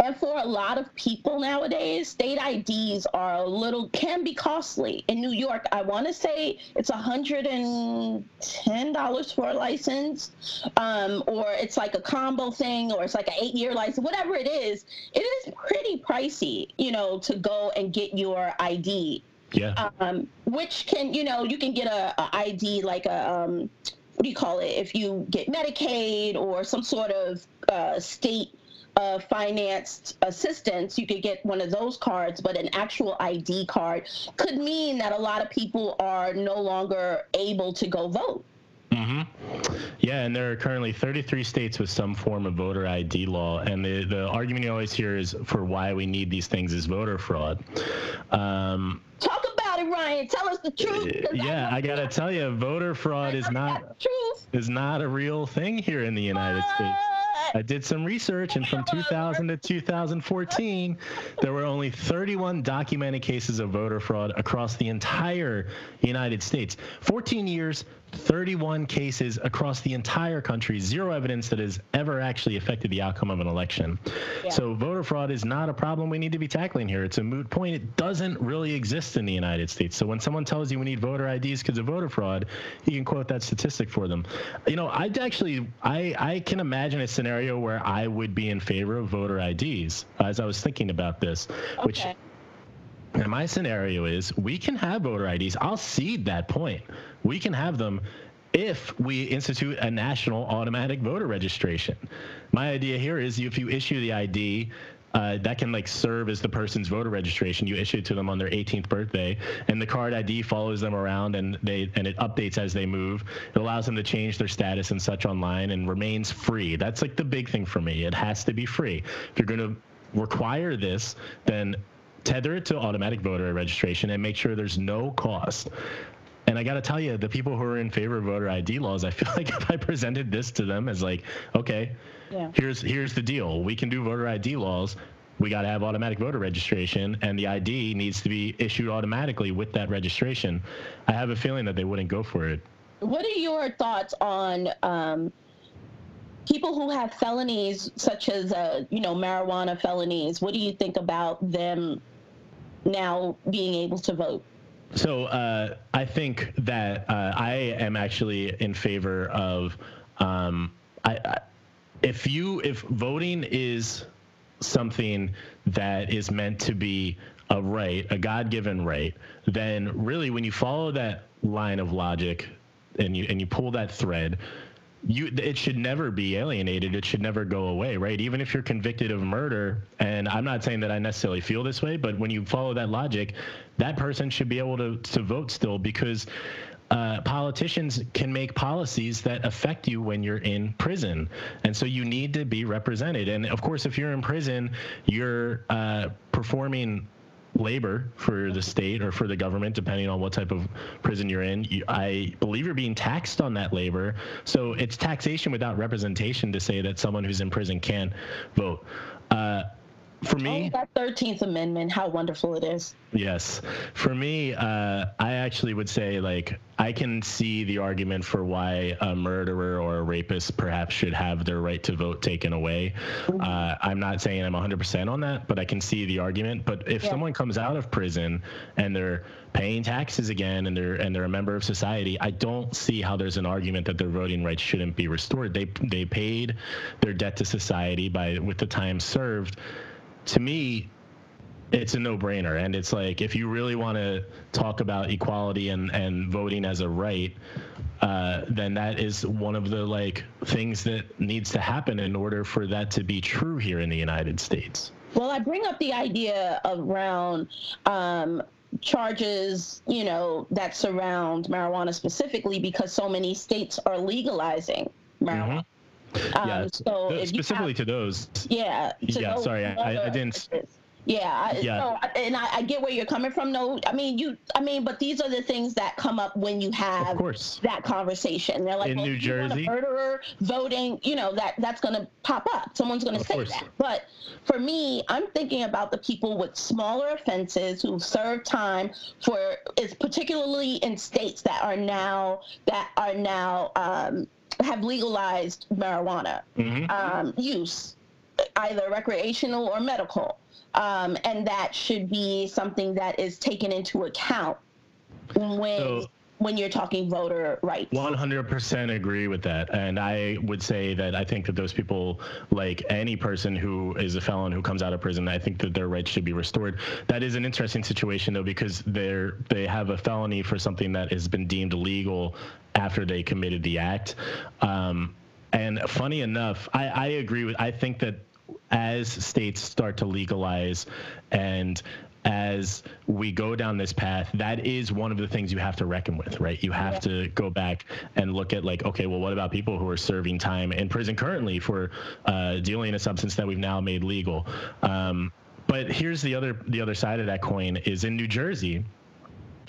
and for a lot of people nowadays, state IDs are a little can be costly. In New York, I want to say it's hundred and ten dollars for a license, um, or it's like a combo thing, or it's like an eight-year license. Whatever it is, it is pretty pricey, you know, to go and get your ID. yeah. Um, which can, you know, you can get a, a ID like a um, what do you call it? If you get Medicaid or some sort of uh, state uh, financed assistance, you could get one of those cards, but an actual ID card could mean that a lot of people are no longer able to go vote. Mm-hmm. Yeah, and there are currently 33 states with some form of voter ID law, and the the argument you always hear is for why we need these things is voter fraud. Um, Talk about it, Ryan. Tell us the truth. yeah, I gotta tell you, voter fraud is not got the truth. is not a real thing here in the United States. I did some research, and from 2000 to 2014, there were only 31 documented cases of voter fraud across the entire United States. 14 years, 31 cases across the entire country, zero evidence that has ever actually affected the outcome of an election. Yeah. So, voter fraud is not a problem we need to be tackling here. It's a moot point. It doesn't really exist in the United States. So, when someone tells you we need voter IDs because of voter fraud, you can quote that statistic for them. You know, I'd actually, I, I can imagine a scenario where I would be in favor of voter IDs as I was thinking about this, which Okay. and my scenario is we can have voter IDs. I'll cede that point. We can have them if we institute a national automatic voter registration. My idea here is if you issue the ID, uh, that can like serve as the person's voter registration. You issue it to them on their 18th birthday, and the card ID follows them around, and they and it updates as they move. It allows them to change their status and such online, and remains free. That's like the big thing for me. It has to be free. If you're going to require this, then tether it to automatic voter registration and make sure there's no cost. And I got to tell you, the people who are in favor of voter ID laws, I feel like if I presented this to them as like, okay, Yeah. here's here's the deal, we can do voter ID laws. We got to have automatic voter registration, and the ID needs to be issued automatically with that registration. I have a feeling that they wouldn't go for it. What are your thoughts on um, people who have felonies, such as uh, you know marijuana felonies? What do you think about them now being able to vote? So uh, I think that uh, I am actually in favor of um, I, I, if you if voting is something that is meant to be a right, a God-given right, then really when you follow that line of logic and you and you pull that thread, you it should never be alienated. It should never go away right? Even if you're convicted of murder and i'm not saying that i necessarily feel this way but when you follow that logic that person should be able to, to vote still because uh, politicians can make policies that affect you when you're in prison and so you need to be represented and of course if you're in prison you're uh, performing labor for the state or for the government, depending on what type of prison you're in. You, I believe you're being taxed on that labor. So it's taxation without representation to say that someone who's in prison can't vote. Uh, for me, oh, that Thirteenth Amendment, how wonderful it is. Yes, for me, uh, I actually would say like I can see the argument for why a murderer or a rapist perhaps should have their right to vote taken away. Mm-hmm. Uh, I'm not saying I'm 100% on that, but I can see the argument. But if yeah. someone comes out of prison and they're paying taxes again and they're and they're a member of society, I don't see how there's an argument that their voting rights shouldn't be restored. They they paid their debt to society by with the time served to me, it's a no-brainer. And it's like if you really want to talk about equality and, and voting as a right uh, then that is one of the like things that needs to happen in order for that to be true here in the united states. Well i bring up the idea around um, charges you know that surround marijuana specifically because so many states are legalizing marijuana. mm-hmm. Um, yeah, so specifically have, to those. Yeah. yeah. Those sorry, I, I, didn't. Yeah, I, yeah. No, and I, I, get where you're coming from. No, I mean you. I mean, but these are the things that come up when you have of course. that conversation. They're like, in well, New Jersey, murderer voting. You know that that's going to pop up. Someone's going to say course. that. But for me, I'm thinking about the people with smaller offenses who serve time for, is particularly in states that are now that are now. Um, have legalized marijuana mm-hmm. um, use, either recreational or medical. Um, and that should be something that is taken into account when so, when you're talking voter rights. 100% agree with that. And I would say that I think that those people, like any person who is a felon who comes out of prison, I think that their rights should be restored. That is an interesting situation, though, because they're they have a felony for something that has been deemed illegal after they committed the act. Um, and funny enough, I, I agree with. I think that as states start to legalize and as we go down this path, that is one of the things you have to reckon with, right? You have yeah. to go back and look at like, okay, well, what about people who are serving time in prison currently for uh, dealing a substance that we've now made legal? Um, but here's the other the other side of that coin is in New Jersey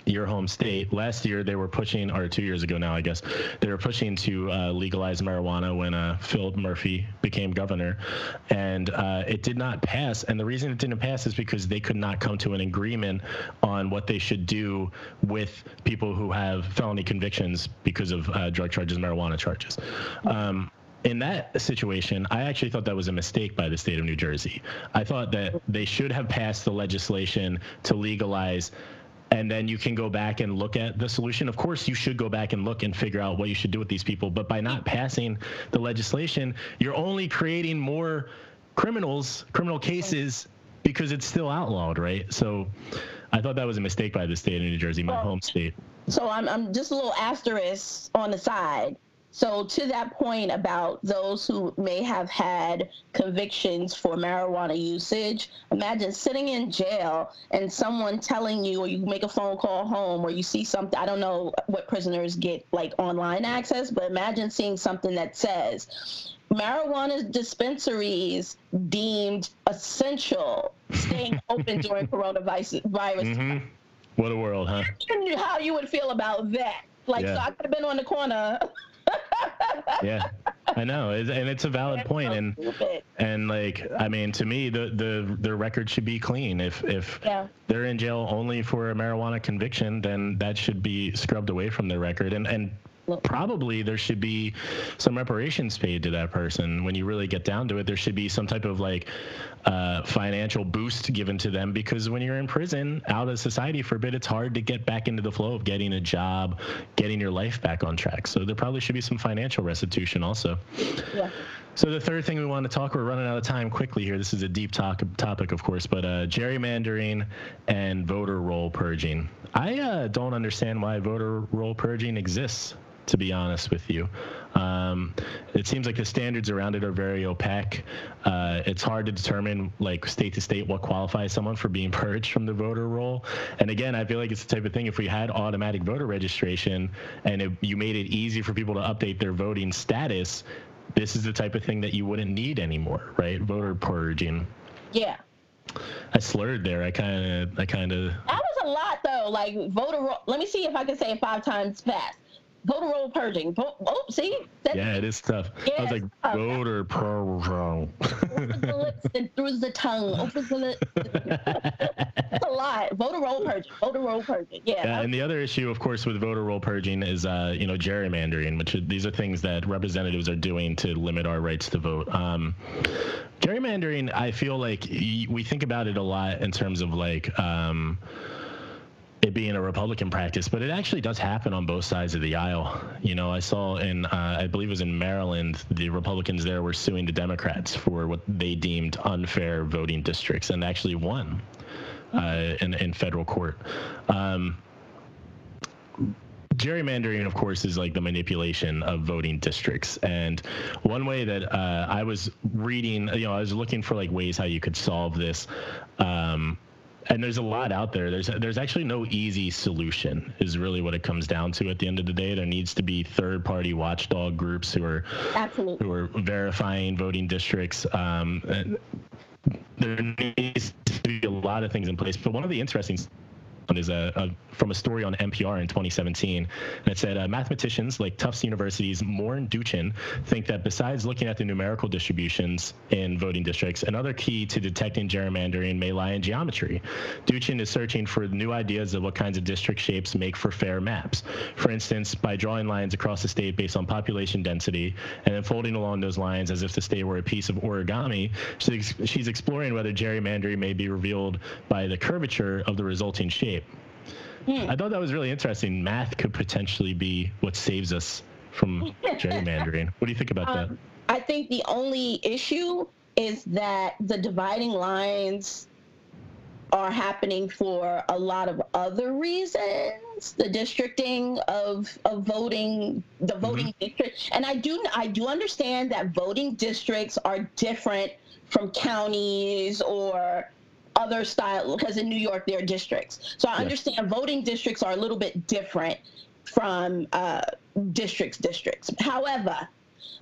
your home state. Last year, they were pushing, or two years ago now, I guess, they were pushing to uh, legalize marijuana when uh, Phil Murphy became governor, and uh, it did not pass. And the reason it didn't pass is because they could not come to an agreement on what they should do with people who have felony convictions because of uh, drug charges, marijuana charges. Um, in that situation, I actually thought that was a mistake by the state of New Jersey. I thought that they should have passed the legislation to legalize and then you can go back and look at the solution. Of course, you should go back and look and figure out what you should do with these people. But by not passing the legislation, you're only creating more criminals, criminal cases, because it's still outlawed, right? So I thought that was a mistake by the state of New Jersey, my well, home state. So I'm, I'm just a little asterisk on the side. So, to that point about those who may have had convictions for marijuana usage, imagine sitting in jail and someone telling you, or you make a phone call home, or you see something. I don't know what prisoners get like online access, but imagine seeing something that says marijuana dispensaries deemed essential staying open during coronavirus. Mm-hmm. What a world, huh? How you would feel about that? Like, yeah. so I could have been on the corner yeah, I know, and it's a valid point, and and like I mean, to me, the the the record should be clean. If if yeah. they're in jail only for a marijuana conviction, then that should be scrubbed away from their record. And and probably there should be some reparations paid to that person. When you really get down to it there should be some type of like uh, financial boost given to them. Because when you're in prison out of society for a bit it's hard to get back into the flow of getting a job getting your life back on track. So there probably should be some financial restitution also. Yeah. So the third thing we want to talk, we're running out of time quickly here. This is a deep talk, topic, of course, but uh, gerrymandering and voter roll purging. I uh, don't understand why voter roll purging exists to be honest with you. Um, it seems like the standards around it are very opaque. Uh, it's hard to determine, like state to state, what qualifies someone for being purged from the voter roll. And again, I feel like it's the type of thing if we had automatic voter registration and if you made it easy for people to update their voting status, this is the type of thing that you wouldn't need anymore, right? Voter purging. Yeah. I slurred there. I kind of, I kind of. That was a lot though. Like voter roll. Let me see if I can say it five times fast. Voter roll purging. Vote, oh, see? That, Yeah, it is tough. Yeah, I was like tough. voter purging. Opens the lips and through the tongue. Opens the lips. That's a lot. Voter roll purging. Voter roll purging. Yeah. Yeah, and the other issue, of course, with voter roll purging is, uh, you know, gerrymandering, which are, these are things that representatives are doing to limit our rights to vote. Um, gerrymandering, I feel like we think about it a lot in terms of like um, it being a Republican practice, but it actually does happen on both sides of the aisle. You know, I saw in, uh, I believe it was in Maryland, the Republicans there were suing the Democrats for what they deemed unfair voting districts and actually won uh, in, in federal court. Um, gerrymandering, of course, is like the manipulation of voting districts. And one way that uh, I was reading, you know, I was looking for like ways how you could solve this. Um, and there's a lot out there. There's there's actually no easy solution. Is really what it comes down to. At the end of the day, there needs to be third-party watchdog groups who are Absolutely. who are verifying voting districts. Um, there needs to be a lot of things in place. But one of the interesting is a, a, from a story on NPR in 2017. And it said uh, mathematicians like Tufts University's Moon Duchin think that besides looking at the numerical distributions in voting districts, another key to detecting gerrymandering may lie in geometry. Duchin is searching for new ideas of what kinds of district shapes make for fair maps. For instance, by drawing lines across the state based on population density and then folding along those lines as if the state were a piece of origami, she's exploring whether gerrymandering may be revealed by the curvature of the resulting shape. I thought that was really interesting. Math could potentially be what saves us from gerrymandering. What do you think about that? Um, I think the only issue is that the dividing lines are happening for a lot of other reasons. The districting of of voting, the voting district, and I do I do understand that voting districts are different from counties or other style because in New York there are districts. So I understand voting districts are a little bit different from uh, districts districts. However,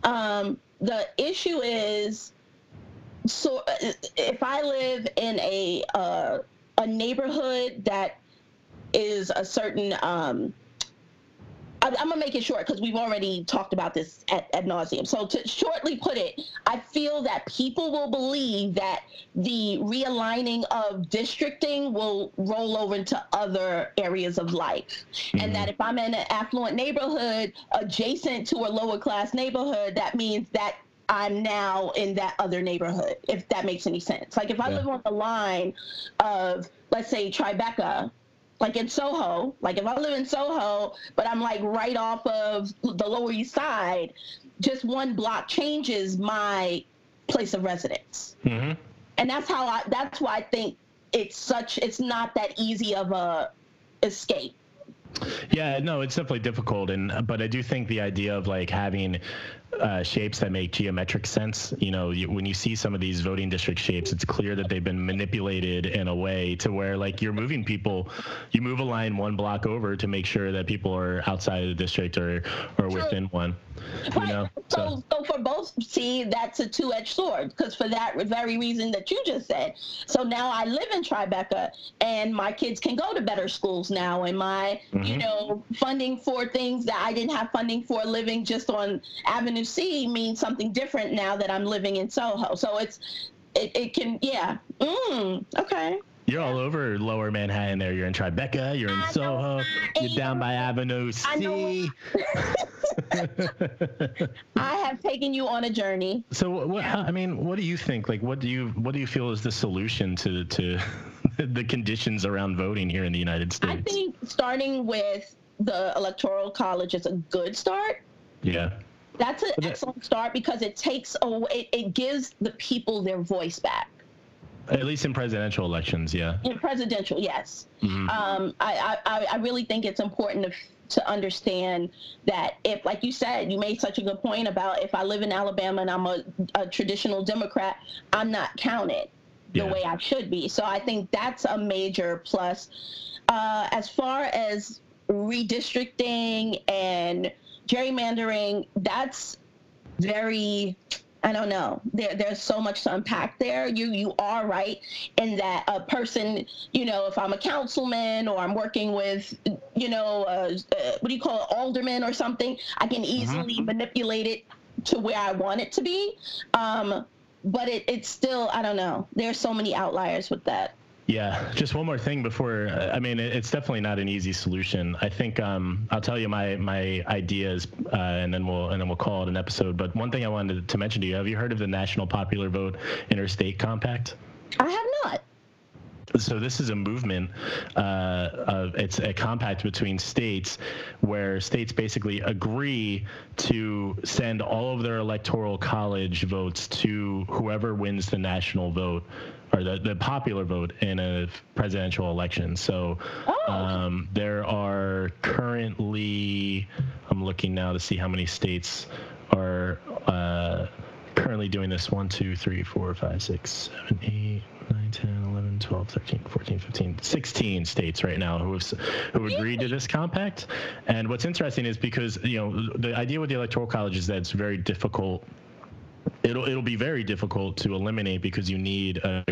um, the issue is so uh, if I live in a uh, a neighborhood that is a certain um, I'm, I'm gonna make it short because we've already talked about this at, at nauseum. So to shortly put it, I feel that people will believe that the realigning of districting will roll over into other areas of life, and mm-hmm. that if I'm in an affluent neighborhood adjacent to a lower class neighborhood, that means that I'm now in that other neighborhood, if that makes any sense. Like if I Yeah. live on the line of, let's say, Tribeca, like in Soho, like if I live in Soho, but I'm like right off of the Lower East Side, just one block changes my place of residence. hmm And that's how I, that's why I think it's such, it's not that easy of a escape. Yeah, no, it's definitely difficult, and but I do think the idea of like having uh, shapes that make geometric sense. You know, you, when you see some of these voting district shapes, it's clear that they've been manipulated in a way to where like you're moving people, you move a line one block over to make sure that people are outside of the district or or within one. You know, so, so for both, see, that's a two-edged sword because for that very reason that you just said. So now I live in Tribeca, and my kids can go to better schools now, and my, you Mhm. know, funding for things that I didn't have funding for living just on Avenue C means something different now that I'm living in Soho. So it's, it, it can, yeah, mm, okay. You're all over Lower Manhattan. There, you're in Tribeca, you're in I Soho, you're down by Avenue I C. I have taken you on a journey. So what, what I mean, what do you think? Like, what do you what do you feel is the solution to to the conditions around voting here in the United States? I think starting with the electoral college is a good start. yeah. That's an that- excellent start because it takes away, it, it gives the people their voice back. At least in presidential elections, yeah. In presidential, yes. Mhm. Um, I, I, I really think it's important to, to understand that if, like you said, you made such a good point about if I live in Alabama and I'm a, a traditional Democrat, I'm not counted the Yeah. way I should be. So I think that's a major plus. Uh, as far as redistricting and gerrymandering, that's very I don't know. There, there's so much to unpack there. You, you are right in that a person, you know, if I'm a councilman or I'm working with, you know, uh, uh, what do you call it, alderman or something, I can easily mm-hmm. manipulate it to where I want it to be. Um, but it, it's still, I don't know. There's so many outliers with that. Yeah, just one more thing before. I mean, it's definitely not an easy solution. I think um, I'll tell you my my ideas, uh, and then we'll and then we'll call it an episode. But one thing I wanted to mention to you: Have you heard of the National Popular Vote Interstate Compact? I have not. So this is a movement. Uh, of, it's a compact between states, where states basically agree to send all of their electoral college votes to whoever wins the national vote or the, the popular vote in a presidential election. So oh. um, there are currently, I'm looking now to see how many states are uh, currently doing this 1, 2, 3, 4, 5, 6, 7, 8, 9, 10, 11, 12, 13, 14, 15, 16 states right now who have who agreed to this compact. And what's interesting is because you know the idea with the electoral college is that it's very difficult it'll it'll be very difficult to eliminate because you need a,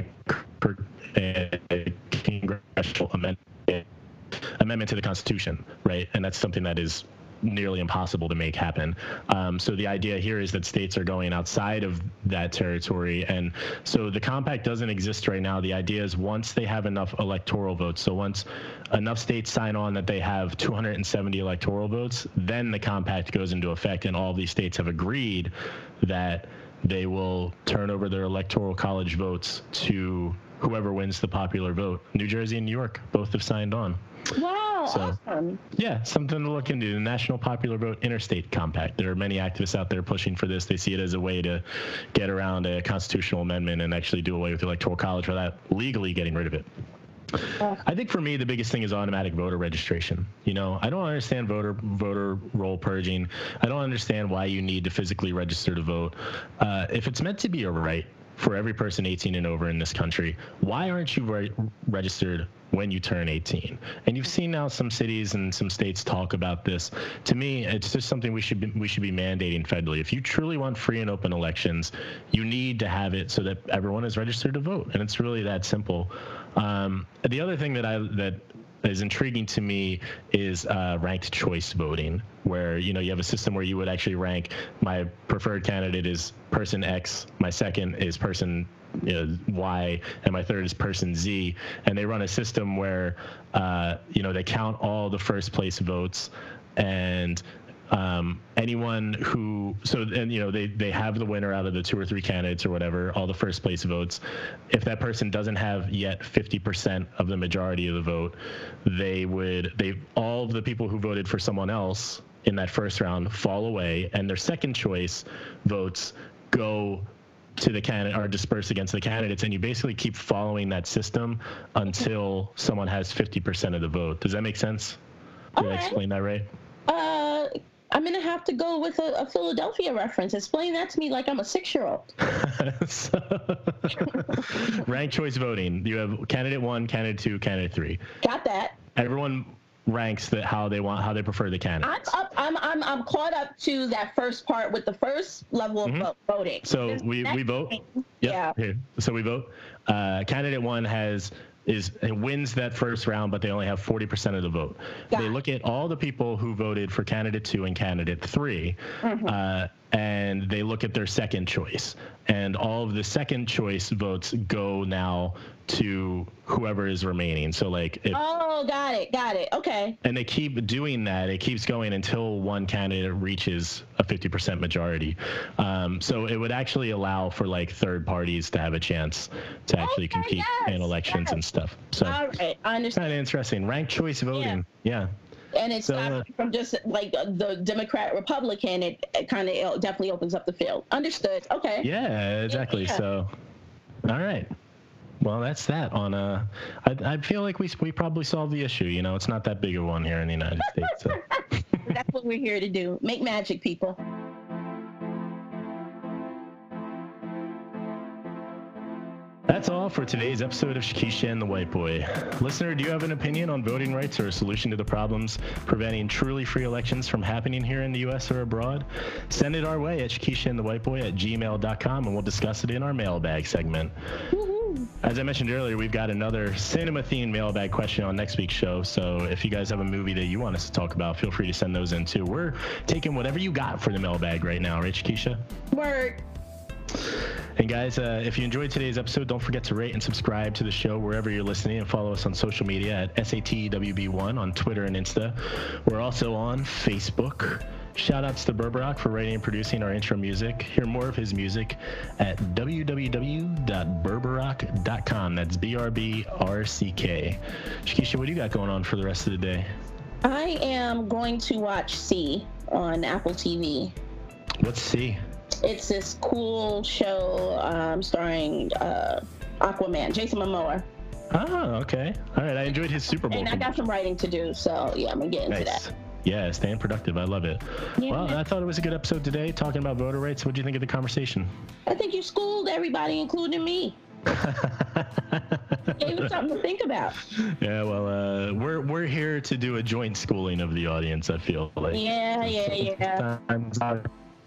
a congressional amendment amendment to the Constitution, right? And that's something that is nearly impossible to make happen. Um, so the idea here is that states are going outside of that territory. And so the compact doesn't exist right now. The idea is once they have enough electoral votes, so once enough states sign on that they have 270 electoral votes, then the compact goes into effect. And all these states have agreed that they will turn over their electoral college votes to whoever wins the popular vote. New Jersey and New York both have signed on. Wow, so, awesome. Yeah, something to look into. The National Popular Vote Interstate Compact. There are many activists out there pushing for this. They see it as a way to get around a constitutional amendment and actually do away with the electoral college without legally getting rid of it. I think for me the biggest thing is automatic voter registration. You know, I don't understand voter voter roll purging. I don't understand why you need to physically register to vote. Uh, if it's meant to be a right for every person 18 and over in this country, why aren't you re- registered when you turn 18. And you've seen now some cities and some states talk about this. To me, it's just something we should be, we should be mandating federally. If you truly want free and open elections, you need to have it so that everyone is registered to vote, and it's really that simple. Um, the other thing that I that is intriguing to me is uh, ranked choice voting, where you know you have a system where you would actually rank my preferred candidate is person X, my second is person you know, Y, and my third is person Z, and they run a system where uh, you know they count all the first place votes. And um, anyone who so and you know they they have the winner out of the two or three candidates or whatever all the first place votes. If that person doesn't have yet 50% of the majority of the vote they would they all of the people who voted for someone else in that first round fall away and their second choice votes go to the candidate or dispersed against the candidates and you basically keep following that system until someone has 50% of the vote. Does that make sense? Did I explain that right? Uh, I'm gonna have to go with a, a Philadelphia reference. Explain that to me like I'm a six-year-old. Ranked choice voting. You have candidate one, candidate two, candidate three. Got that. Everyone ranks that how they want how they prefer the candidates. I'm up. I'm I'm I'm caught up to that first part with the first level of mm-hmm. voting. So we we vote. Yep. Yeah. Here. So we vote. Uh, candidate one has is it wins that first round, but they only have 40% of the vote. Got they look at all the people who voted for candidate two and candidate 3 mm-hmm. uh, and they look at their second choice. And all of the second choice votes go now to whoever is remaining. So like if, Oh, got it. Got it. Okay. And they keep doing that. It keeps going until one candidate reaches a 50% majority. Um, so it would actually allow for like third parties to have a chance to actually okay, compete yes, in elections yes. and stuff. So All right. I understand. Kind of interesting. Ranked choice voting. Yeah. yeah. And it's so, uh, from just like the Democrat Republican, it, it kind of definitely opens up the field. Understood. Okay. Yeah, exactly. Yeah. So, all right well, that's that. On a, I, I feel like we we probably solved the issue. You know, it's not that big of one here in the United States. So. that's what we're here to do: make magic, people. That's all for today's episode of Shakesha and the White Boy. Listener, do you have an opinion on voting rights or a solution to the problems preventing truly free elections from happening here in the U.S. or abroad? Send it our way at Shakesha and the White Boy at gmail.com and we'll discuss it in our mailbag segment. As I mentioned earlier, we've got another cinema themed mailbag question on next week's show. So if you guys have a movie that you want us to talk about, feel free to send those in too. We're taking whatever you got for the mailbag right now, right, Keisha? Work. And guys, uh, if you enjoyed today's episode, don't forget to rate and subscribe to the show wherever you're listening and follow us on social media at SATWB1 on Twitter and Insta. We're also on Facebook. Shout outs to Berberock for writing and producing our intro music. Hear more of his music at www.berberock.com. That's B R B R See K. Shakesha, what do you got going on for the rest of the day? I am going to watch C on Apple TV. Let's see. It's this cool show um, starring uh, Aquaman, Jason Momoa. Oh, okay. All right. I enjoyed his Super Bowl. And I got some writing to do, so yeah, I'm gonna get into Nice. that. Yeah, staying productive. I love it. Yeah. Well, I thought it was a good episode today talking about voter rights. What do you think of the conversation? I think you schooled everybody, including me. Gave them something to think about. Yeah, well, uh, we're we're here to do a joint schooling of the audience. I feel like. Yeah, yeah, yeah. Sometimes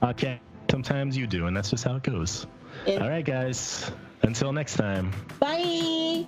I, sometimes you do, and that's just how it goes. All right, guys. Until next time. Bye.